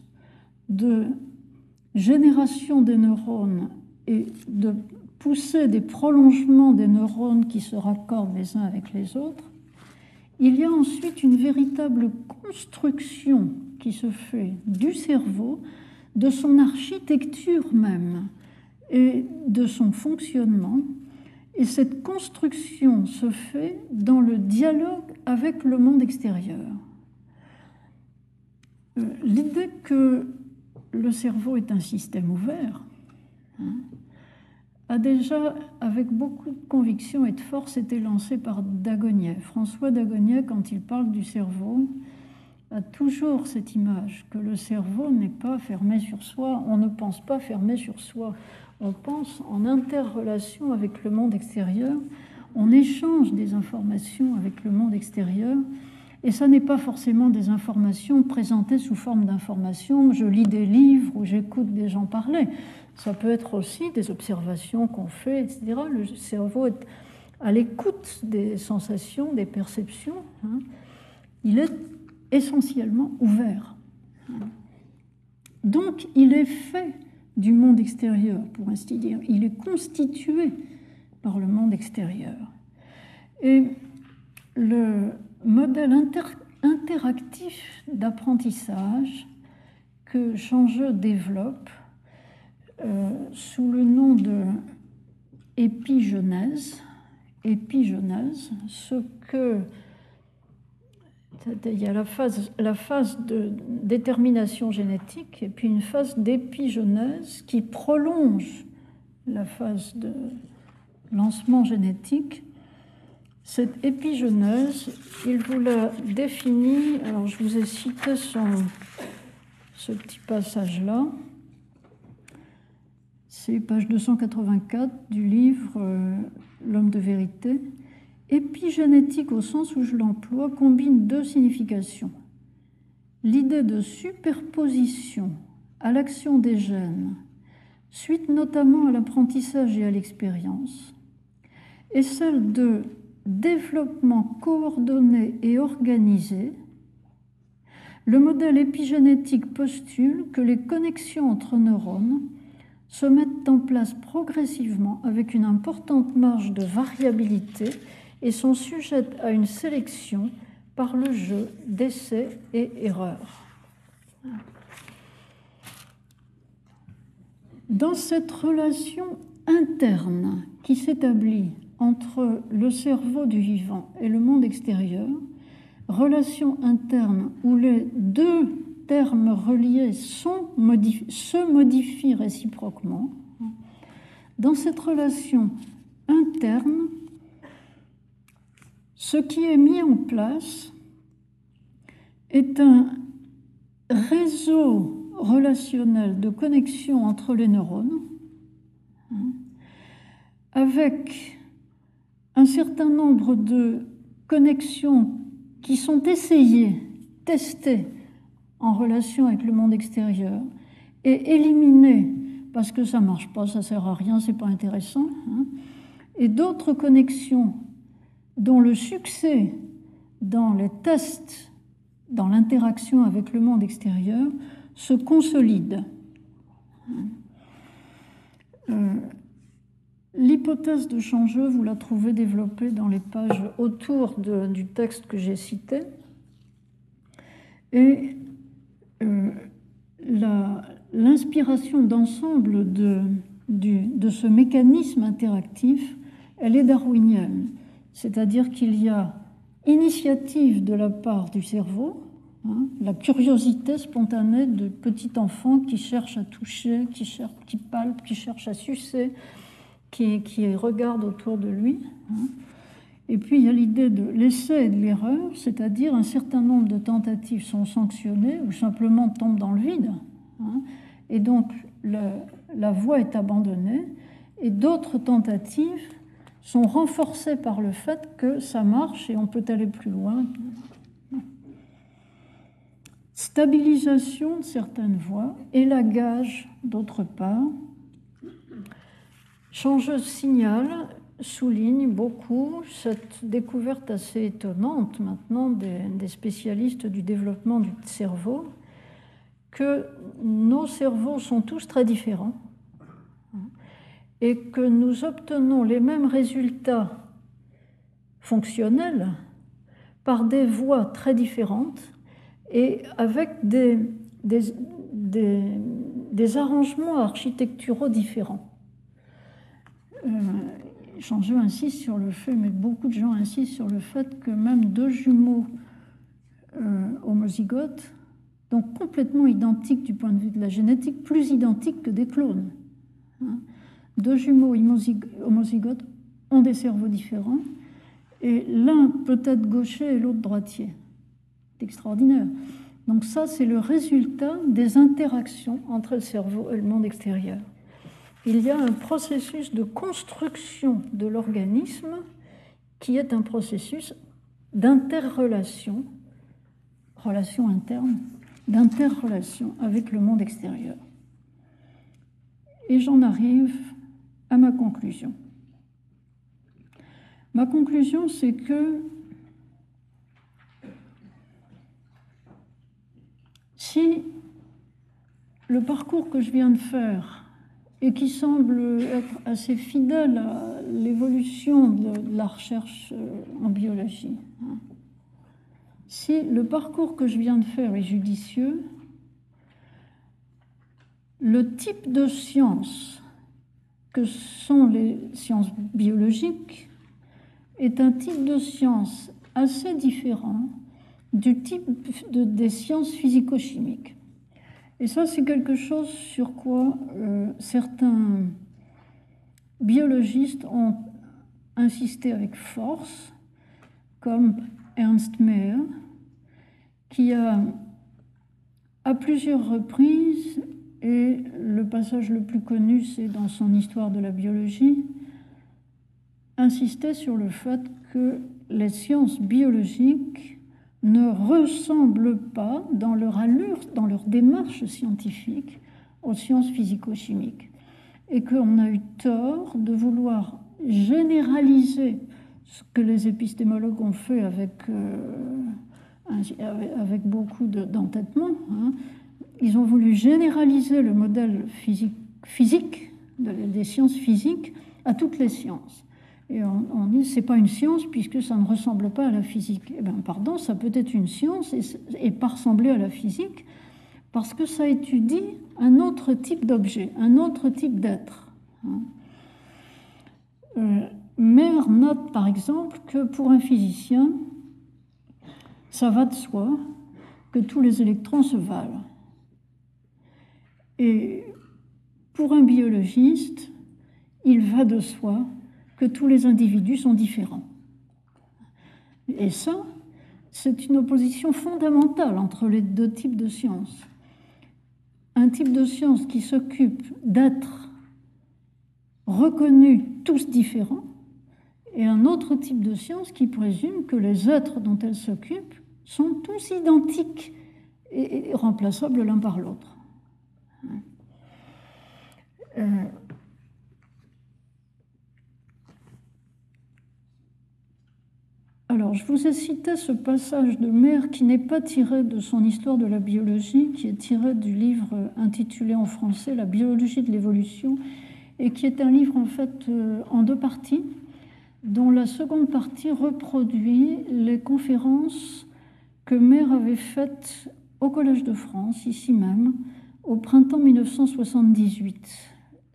de génération des neurones et de pousser des prolongements des neurones qui se raccordent les uns avec les autres, il y a ensuite une véritable construction qui se fait du cerveau, de son architecture même et de son fonctionnement. Et cette construction se fait dans le dialogue avec le monde extérieur. Euh, l'idée que le cerveau est un système ouvert, hein, a déjà, avec beaucoup de conviction et de force, été lancé par Dagonet. François Dagonet, quand il parle du cerveau, a toujours cette image que le cerveau n'est pas fermé sur soi. On ne pense pas fermé sur soi. On pense en interrelation avec le monde extérieur. On échange des informations avec le monde extérieur. Et ça n'est pas forcément des informations présentées sous forme d'informations. Je lis des livres ou j'écoute des gens parler. Ça peut être aussi des observations qu'on fait, etc. Le cerveau est à l'écoute des sensations, des perceptions. Hein. Il est essentiellement ouvert. Donc, il est fait du monde extérieur, pour ainsi dire. Il est constitué par le monde extérieur. Et le modèle interactif d'apprentissage que Changeux développe euh, sous le nom de épigenèse, épigenèse, ce que il y a la phase, de détermination génétique et puis une phase d'épigenèse qui prolonge la phase de lancement génétique. Cette épigenèse, il vous l'a définie, alors je vous ai cité ce petit passage-là. C'est page 284 du livre euh, L'homme de vérité. Épigénétique au sens où je l'emploie combine deux significations. L'idée de superposition à l'action des gènes, suite notamment à l'apprentissage et à l'expérience, et celle de développement coordonné et organisé, le modèle épigénétique postule que les connexions entre neurones se mettent en place progressivement avec une importante marge de variabilité et sont sujettes à une sélection par le jeu d'essais et erreurs. Dans cette relation interne qui s'établit entre le cerveau du vivant et le monde extérieur, relation interne où les deux termes reliés se modifient réciproquement, dans cette relation interne, ce qui est mis en place est un réseau relationnel de connexion entre les neurones hein, avec un certain nombre de connexions qui sont essayées, testées en relation avec le monde extérieur et éliminées parce que ça ne marche pas, ça ne sert à rien, c'est pas intéressant, hein, et d'autres connexions dont le succès dans les tests, dans l'interaction avec le monde extérieur, se consolide. Euh, l'hypothèse de Changeux, vous la trouvez développée dans les pages autour du texte que j'ai cité. Et euh, l'inspiration d'ensemble de, de ce mécanisme interactif, elle est darwinienne. C'est-à-dire qu'il y a initiative de la part du cerveau, hein, la curiosité spontanée de petit enfant qui cherche à toucher, qui, cherche, qui palpe, qui cherche à sucer, qui, regarde autour de lui. Hein. Et puis il y a l'idée de l'essai et de l'erreur, c'est-à-dire un certain nombre de tentatives sont sanctionnées ou simplement tombent dans le vide. Hein. Et donc la voie est abandonnée et d'autres tentatives sont renforcées par le fait que ça marche et on peut aller plus loin. Stabilisation de certaines voies, élagage d'autre part. Changeuse signal souligne beaucoup cette découverte assez étonnante maintenant des, spécialistes du développement du cerveau, que nos cerveaux sont tous très différents et que nous obtenons les mêmes résultats fonctionnels par des voies très différentes et avec des, des, des, arrangements architecturaux différents. Euh, Changeux insiste sur le fait, mais beaucoup de gens insistent sur le fait que même deux jumeaux euh, homozygotes, donc complètement identiques du point de vue de la génétique, plus identiques que des clones. Hein, deux jumeaux homozygotes ont des cerveaux différents, et l'un peut être gaucher et l'autre droitier. C'est extraordinaire. Donc ça, c'est le résultat des interactions entre le cerveau et le monde extérieur. Il y a un processus de construction de l'organisme qui est un processus d'interrelation, relation interne, d'interrelation avec le monde extérieur. Et j'en arrive à ma conclusion. Ma conclusion, c'est que si le parcours que je viens de faire et qui semble être assez fidèle à l'évolution de la recherche euh, en biologie, hein, si le parcours que je viens de faire est judicieux, le type de science que sont les sciences biologiques est un type de science assez différent du type des sciences physico-chimiques. Et ça, c'est quelque chose sur quoi euh, certains biologistes ont insisté avec force, comme Ernst Mayr, qui a à plusieurs reprises et le passage le plus connu, c'est dans son histoire de la biologie, insistait sur le fait que les sciences biologiques ne ressemblent pas dans leur allure, dans leur démarche scientifique aux sciences physico-chimiques. Et qu'on a eu tort de vouloir généraliser ce que les épistémologues ont fait avec, euh, avec beaucoup d'entêtement. Hein. Ils ont voulu généraliser le modèle physique, des sciences physiques à toutes les sciences. Et on, dit c'est pas une science puisque ça ne ressemble pas à la physique. Eh bien, pardon, ça peut être une science et, et pas ressembler à la physique parce que ça étudie un autre type d'objet, un autre type d'être. Hein. Euh, note par exemple que pour un physicien, ça va de soi que tous les électrons se valent. Et pour un biologiste, il va de soi que tous les individus sont différents. Et ça, c'est une opposition fondamentale entre les deux types de sciences. Un type de science qui s'occupe d'être reconnus tous différents, et un autre type de science qui présume que les êtres dont elle s'occupe sont tous identiques et remplaçables l'un par l'autre. Euh, alors, je vous ai cité ce passage de Mère qui n'est pas tiré de son histoire de la biologie, qui est tiré du livre intitulé en français La biologie de l'évolution, et qui est un livre en fait euh, en deux parties dont la seconde partie reproduit les conférences que Mère avait faites au Collège de France, ici même, au printemps 1978.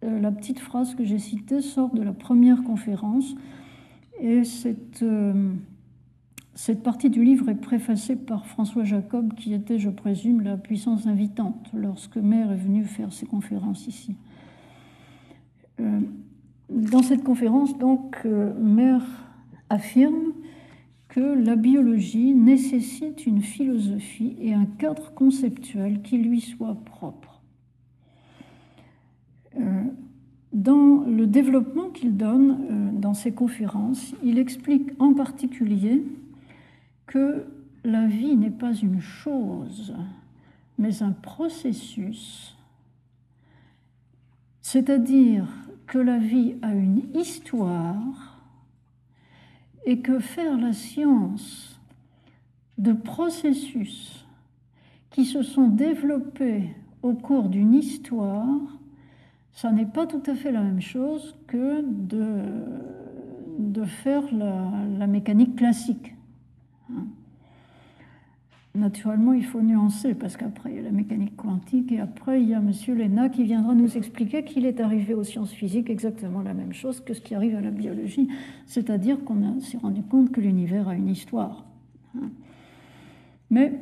Euh, la petite phrase que j'ai citée sort de la première conférence et cette, euh, cette partie du livre est préfacée par François Jacob, qui était, je présume, la puissance invitante lorsque Mère est venue faire ses conférences ici. Euh, dans cette conférence, donc, affirme la biologie nécessite une philosophie et un cadre conceptuel qui lui soit propre. Euh, dans le développement qu'il donne euh, dans ses conférences, il explique en particulier que la vie n'est pas une chose, mais un processus, c'est-à-dire que la vie a une histoire et que faire la science de processus qui se sont développés au cours d'une histoire, ça n'est pas tout à fait la même chose que de, faire la, mécanique classique. Naturellement, il faut nuancer parce qu'après, il y a la mécanique quantique et après, il y a M. Lena qui viendra nous expliquer qu'il est arrivé aux sciences physiques exactement la même chose que ce qui arrive à la biologie, c'est-à-dire qu'on s'est rendu compte que l'univers a une histoire. Mais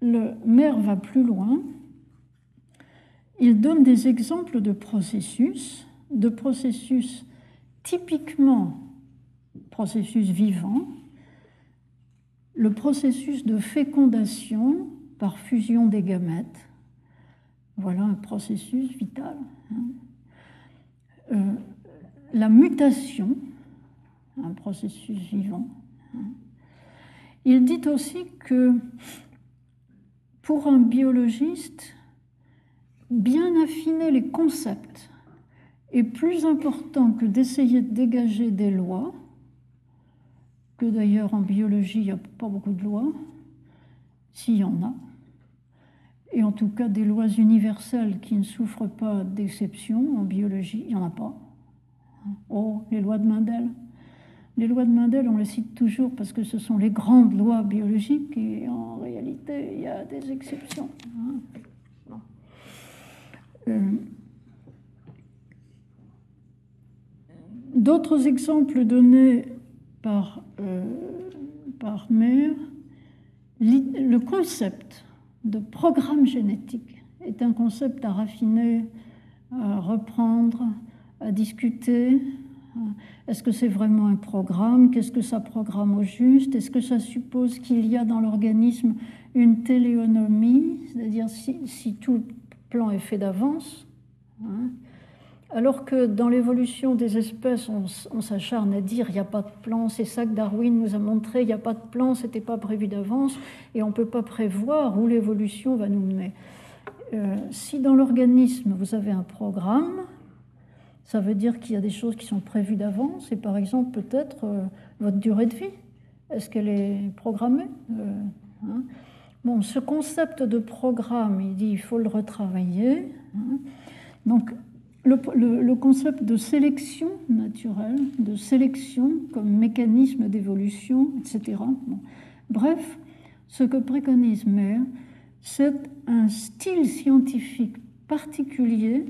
le maire va plus loin. Il donne des exemples de processus, de processus typiquement processus vivants, le processus de fécondation par fusion des gamètes. Voilà un processus vital. Hein. Euh, la mutation, un processus vivant. Hein. Il dit aussi que pour un biologiste, bien affiner les concepts est plus important que d'essayer de dégager des lois que d'ailleurs en biologie, il n'y a pas beaucoup de lois, s'il y en a, et en tout cas des lois universelles qui ne souffrent pas d'exception en biologie, il n'y en a pas. Oh, les lois de Mendel. Les lois de Mendel, on les cite toujours parce que ce sont les grandes lois biologiques et en réalité, il y a des exceptions. Euh, d'autres exemples donnés par, euh, Mère, le concept de programme génétique est un concept à raffiner, à reprendre, à discuter. Est-ce que c'est vraiment un programme? Qu'est-ce que ça programme au juste? Est-ce que ça suppose qu'il y a dans l'organisme une téléonomie? C'est-à-dire si, si, tout plan est fait d'avance. Hein. Alors que dans l'évolution des espèces, on, s'acharne à dire il n'y a pas de plan, c'est ça que Darwin nous a montré, il n'y a pas de plan, ce n'était pas prévu d'avance, et on ne peut pas prévoir où l'évolution va nous mener. Euh, si dans l'organisme, vous avez un programme, ça veut dire qu'il y a des choses qui sont prévues d'avance, et par exemple peut-être euh, votre durée de vie. Est-ce qu'elle est programmée euh, hein? Bon, ce concept de programme, il dit il faut le retravailler. Hein. Donc, le, concept de sélection naturelle, de sélection comme mécanisme d'évolution, etc. Bref, ce que préconise Mayer, c'est un style scientifique particulier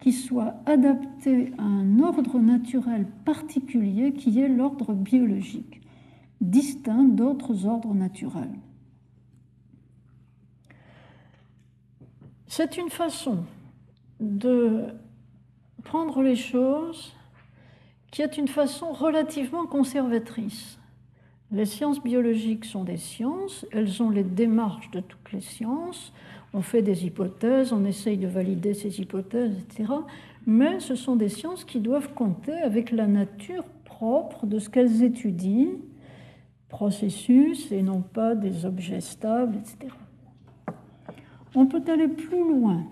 qui soit adapté à un ordre naturel particulier qui est l'ordre biologique, distinct d'autres ordres naturels. C'est une façon de prendre les choses qui est une façon relativement conservatrice. Les sciences biologiques sont des sciences, elles ont les démarches de toutes les sciences, on fait des hypothèses, on essaye de valider ces hypothèses, etc. Mais ce sont des sciences qui doivent compter avec la nature propre de ce qu'elles étudient, processus et non pas des objets stables, etc. On peut aller plus loin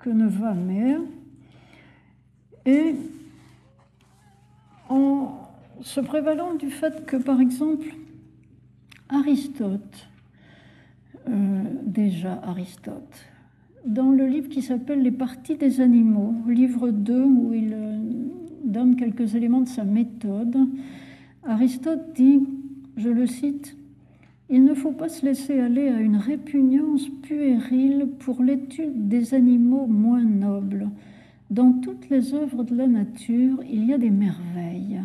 que ne va Mère et en se prévalant du fait que, par exemple, Aristote, euh, déjà Aristote, dans le livre qui s'appelle Les parties des animaux, livre 2 où il euh, donne quelques éléments de sa méthode, Aristote dit, je le cite, Il ne faut pas se laisser aller à une répugnance puérile pour l'étude des animaux moins nobles. Dans toutes les œuvres de la nature, il y a des merveilles.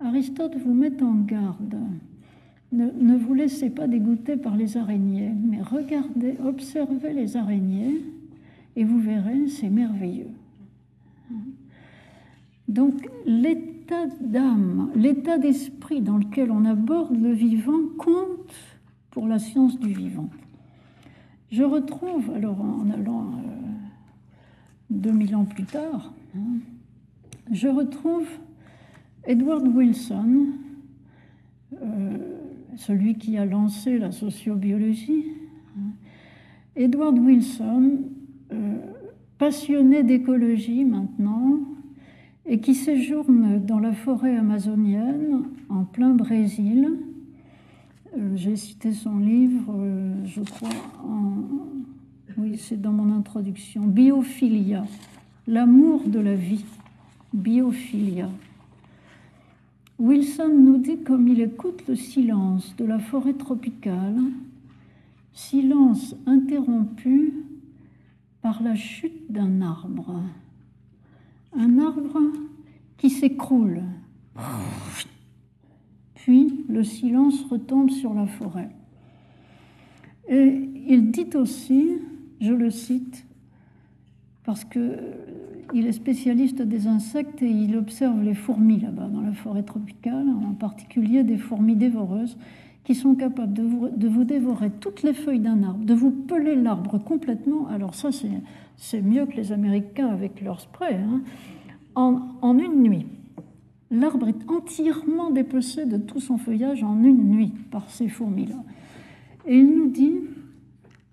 Aristote vous met en garde. Ne, vous laissez pas dégoûter par les araignées, mais regardez, observez les araignées et vous verrez, c'est merveilleux. Donc l'état d'âme, l'état d'esprit dans lequel on aborde le vivant compte pour la science du vivant. Je retrouve, alors en allant 2000 euh, ans plus tard, hein, je retrouve Edward Wilson, euh, celui qui a lancé la sociobiologie, Edward Wilson, euh, passionné d'écologie maintenant, et qui séjourne dans la forêt amazonienne en plein Brésil. Euh, j'ai cité son livre, je crois, oui, c'est dans mon introduction, Biophilia, l'amour de la vie, Biophilia. Wilson nous dit comme il écoute le silence de la forêt tropicale, silence interrompu par la chute d'un arbre. Un arbre qui s'écroule. Puis le silence retombe sur la forêt. Et il dit aussi, je le cite, parce que il est spécialiste des insectes et il observe les fourmis là-bas dans la forêt tropicale, en particulier des fourmis dévoreuses qui sont capables de vous, dévorer toutes les feuilles d'un arbre, de vous peler l'arbre complètement. Alors ça, c'est mieux que les Américains avec leur spray. Hein. En, en une nuit, l'arbre est entièrement dépecé de tout son feuillage en une nuit par ces fourmis-là. Et il nous dit,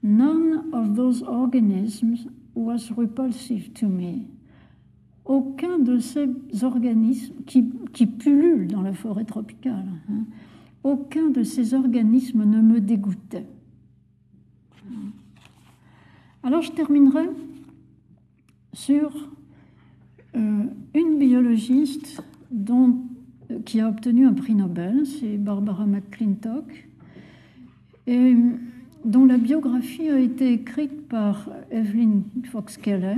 None of those organisms was repulsive to me aucun de ces organismes qui, pullulent dans la forêt tropicale, hein, aucun de ces organismes ne me dégoûtait. Alors je terminerai sur euh, une biologiste dont, qui a obtenu un prix Nobel, c'est Barbara McClintock, et dont la biographie a été écrite par Evelyn Fox Keller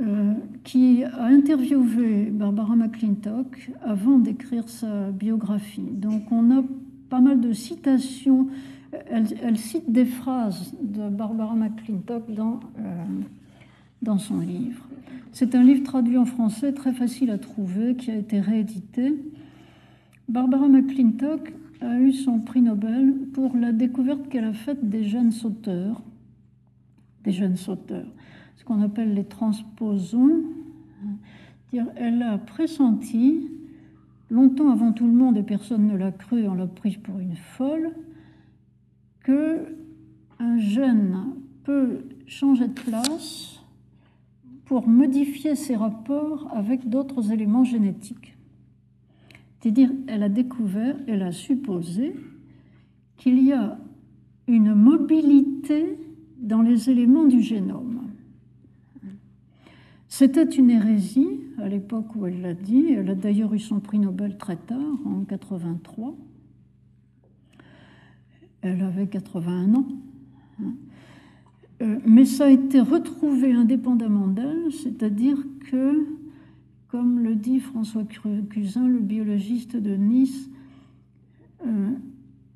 euh, qui a interviewé Barbara McClintock avant d'écrire sa biographie. Donc on a pas mal de citations. Elle, cite des phrases de Barbara McClintock dans, euh, dans son livre. C'est un livre traduit en français très facile à trouver qui a été réédité. Barbara McClintock a eu son prix Nobel pour la découverte qu'elle a faite des gènes sauteurs des jeunes sauteurs, ce qu'on appelle les transposons. Elle a pressenti, longtemps avant tout le monde, et personne ne l'a cru, on l'a prise pour une folle, que un jeune peut changer de place pour modifier ses rapports avec d'autres éléments génétiques. C'est-à-dire, elle a découvert, elle a supposé qu'il y a une mobilité dans les éléments du génome. C'était une hérésie à l'époque où elle l'a dit. Elle a d'ailleurs eu son prix Nobel très tard, en 83. Elle avait 81 ans. Euh, mais ça a été retrouvé indépendamment d'elle, c'est-à-dire que, comme le dit François Cusin, le biologiste de Nice, euh,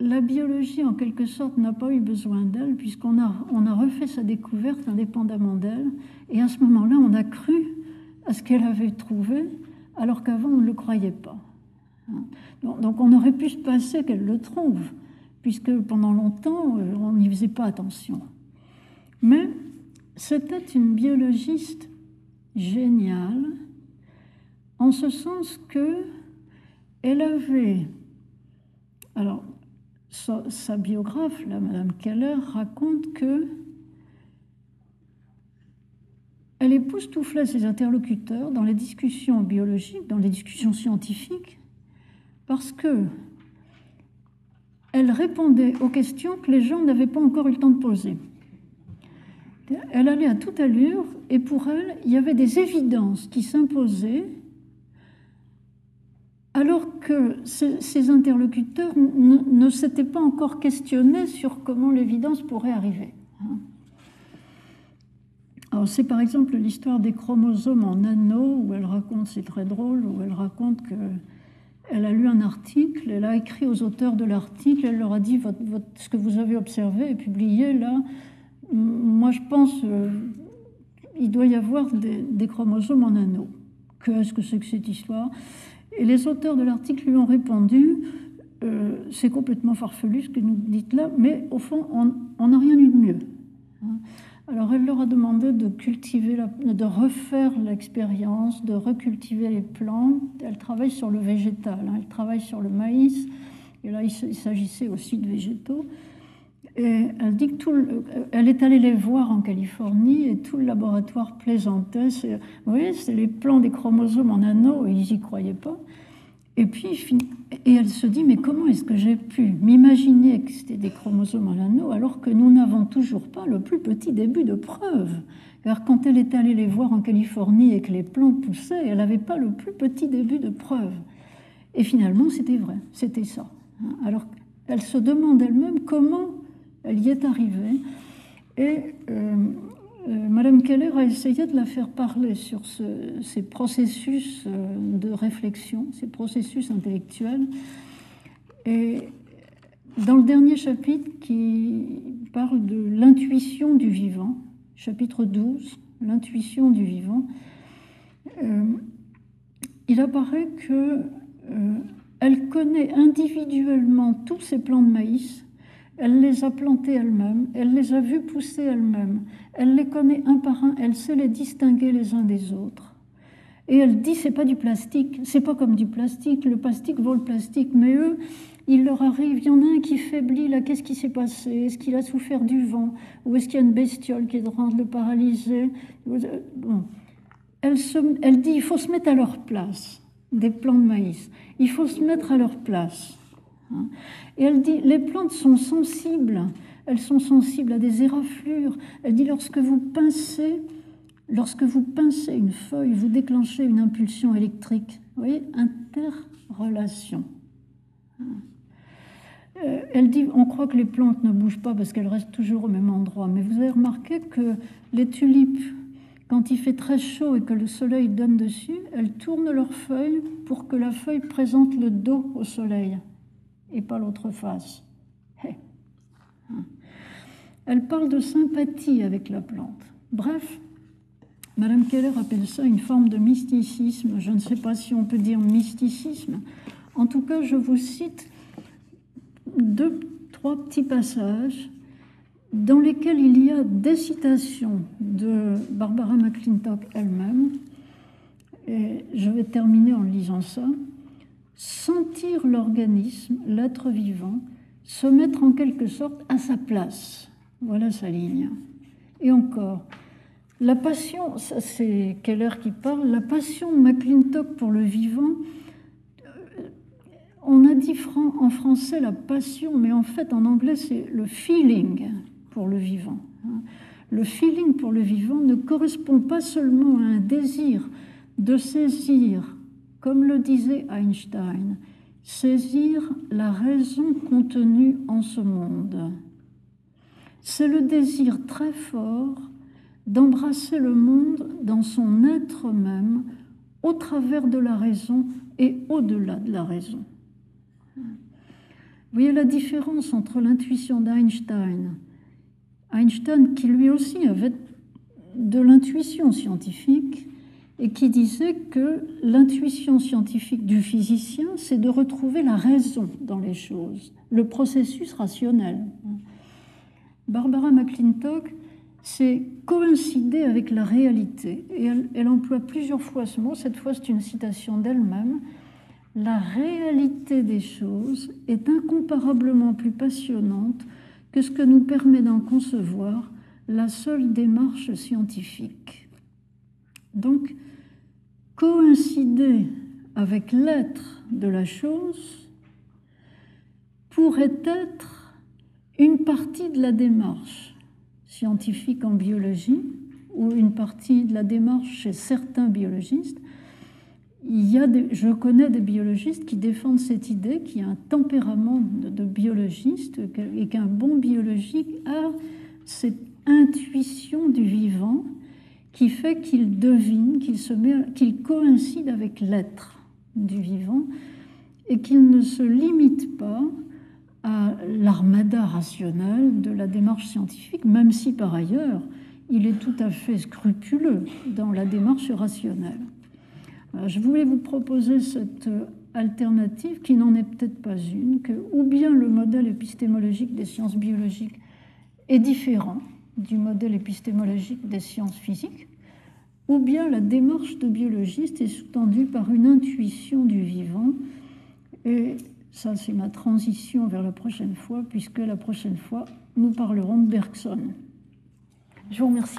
la biologie, en quelque sorte, n'a pas eu besoin d'elle, puisqu'on a, on a refait sa découverte indépendamment d'elle, et à ce moment-là, on a cru à ce qu'elle avait trouvé, alors qu'avant, on ne le croyait pas. Hein. Donc, on aurait pu se passer qu'elle le trouve, puisque pendant longtemps, euh, on n'y faisait pas attention. Mais c'était une biologiste géniale, en ce sens que elle avait. Alors, sa, biographe, la Madame Keller, raconte que elle époustouflait ses interlocuteurs dans les discussions biologiques, dans les discussions scientifiques, parce que elle répondait aux questions que les gens n'avaient pas encore eu le temps de poser. Elle allait à toute allure et pour elle, il y avait des évidences qui s'imposaient alors que ces, interlocuteurs ne, s'étaient pas encore questionnés sur comment l'évidence pourrait arriver. Alors c'est par exemple l'histoire des chromosomes en anneaux où elle raconte, c'est très drôle, où elle raconte que elle a lu un article, elle a écrit aux auteurs de l'article, elle leur a dit ce que vous avez observé et publié là, moi je pense euh, il doit y avoir des, chromosomes en anneaux. Qu'est-ce que c'est que cette histoire? Et les auteurs de l'article lui ont répondu euh, c'est complètement farfelu ce que nous dites là, mais au fond, on n'a rien eu de mieux. Alors elle leur a demandé de cultiver, de refaire l'expérience, de recultiver les plantes. Elle travaille sur le végétal, hein. elle travaille sur le maïs, et là il s'agissait aussi de végétaux. Elle dit que tout elle est allée les voir en Californie et tout le laboratoire plaisantait. Vous voyez, c'est les plans des chromosomes en anneaux et ils n'y croyaient pas. Et puis, et elle se dit, mais comment est-ce que j'ai pu m'imaginer que c'était des chromosomes en anneaux alors que nous n'avons toujours pas le plus petit début de preuve? Car quand elle est allée les voir en Californie et que les plants poussaient, elle n'avait pas le plus petit début de preuve. Et finalement, c'était vrai, c'était ça. Alors, elle se demande elle-même comment elle y est arrivée. Et euh, euh, Madame Keller a essayé de la faire parler sur ces processus euh, de réflexion, ces processus intellectuels. Et dans le dernier chapitre qui parle de l'intuition du vivant, chapitre 12, l'intuition du vivant, il apparaît que elle connaît individuellement tous ces plants de maïs elle les a plantés elle-même, elle les a vus pousser elle-même, elle les connaît un par un, elle sait les distinguer les uns des autres. Et elle dit c'est pas du plastique, c'est pas comme du plastique, le plastique vaut le plastique, mais eux, il leur arrive, il y en a un qui faiblit, là, qu'est-ce qui s'est passé? Est-ce qu'il a souffert du vent? Ou est-ce qu'il y a une bestiole qui est en le paralyser? Bon. elle, elle dit il faut se mettre à leur place, des plants de maïs, il faut se mettre à leur place. Hein. Et elle dit, les plantes sont sensibles, elles sont sensibles à des éraflures. Elle dit, lorsque vous pincez, lorsque vous pincez une feuille, vous déclenchez une impulsion électrique. Vous voyez, interrelation. Euh, elle dit, on croit que les plantes ne bougent pas parce qu'elles restent toujours au même endroit. Mais vous avez remarqué que les tulipes, quand il fait très chaud et que le soleil donne dessus, elles tournent leurs feuilles pour que la feuille présente le dos au soleil et pas l'autre face. Hein. Elle parle de sympathie avec la plante. Bref, Madame Keller appelle ça une forme de mysticisme. Je ne sais pas si on peut dire mysticisme. En tout cas, je vous cite deux, trois petits passages dans lesquels il y a des citations de Barbara McClintock elle-même. Et je vais terminer en lisant ça. Sentir l'organisme, l'être vivant, se mettre en quelque sorte à sa place. Voilà sa ligne. Et encore, la passion, c'est Keller qui parle, la passion McClintock pour le vivant, euh, on a dit en français la passion, mais en fait en anglais c'est le feeling pour le vivant. Hein. Le feeling pour le vivant ne correspond pas seulement à un désir de saisir, comme le disait Einstein, saisir la raison contenue en ce monde. C'est le désir très fort d'embrasser le monde dans son être même, au travers de la raison et au-delà de la raison. Vous voyez la différence entre l'intuition d'Einstein Einstein, qui lui aussi avait de l'intuition scientifique et qui disait que l'intuition scientifique du physicien, c'est de retrouver la raison dans les choses, le processus rationnel. Barbara McClintock, c'est coïncider avec la réalité. Et elle, elle, emploie plusieurs fois ce mot. Cette fois, c'est une citation d'elle-même. La réalité des choses est incomparablement plus passionnante que ce que nous permet d'en concevoir la seule démarche scientifique. Donc, coïncider avec l'être de la chose pourrait être une partie de la démarche scientifique en biologie ou une partie de la démarche chez certains biologistes, il y a je connais des biologistes qui défendent cette idée qu'il y a un tempérament de, biologiste et qu'un bon biologique a cette intuition du vivant qui fait qu'il devine, qu'il qu'il coïncide avec l'être du vivant et qu'il ne se limite pas à l'armada rationnelle de la démarche scientifique, même si par ailleurs il est tout à fait scrupuleux dans la démarche rationnelle. Euh, je voulais vous proposer cette alternative qui n'en est peut-être pas une, que ou bien le modèle épistémologique des sciences biologiques est différent du modèle épistémologique des sciences physiques, ou bien la démarche de biologiste est sous-tendue par une intuition du vivant. Et ça, c'est ma transition vers la prochaine fois, puisque la prochaine fois, nous parlerons de Bergson. Je vous remercie.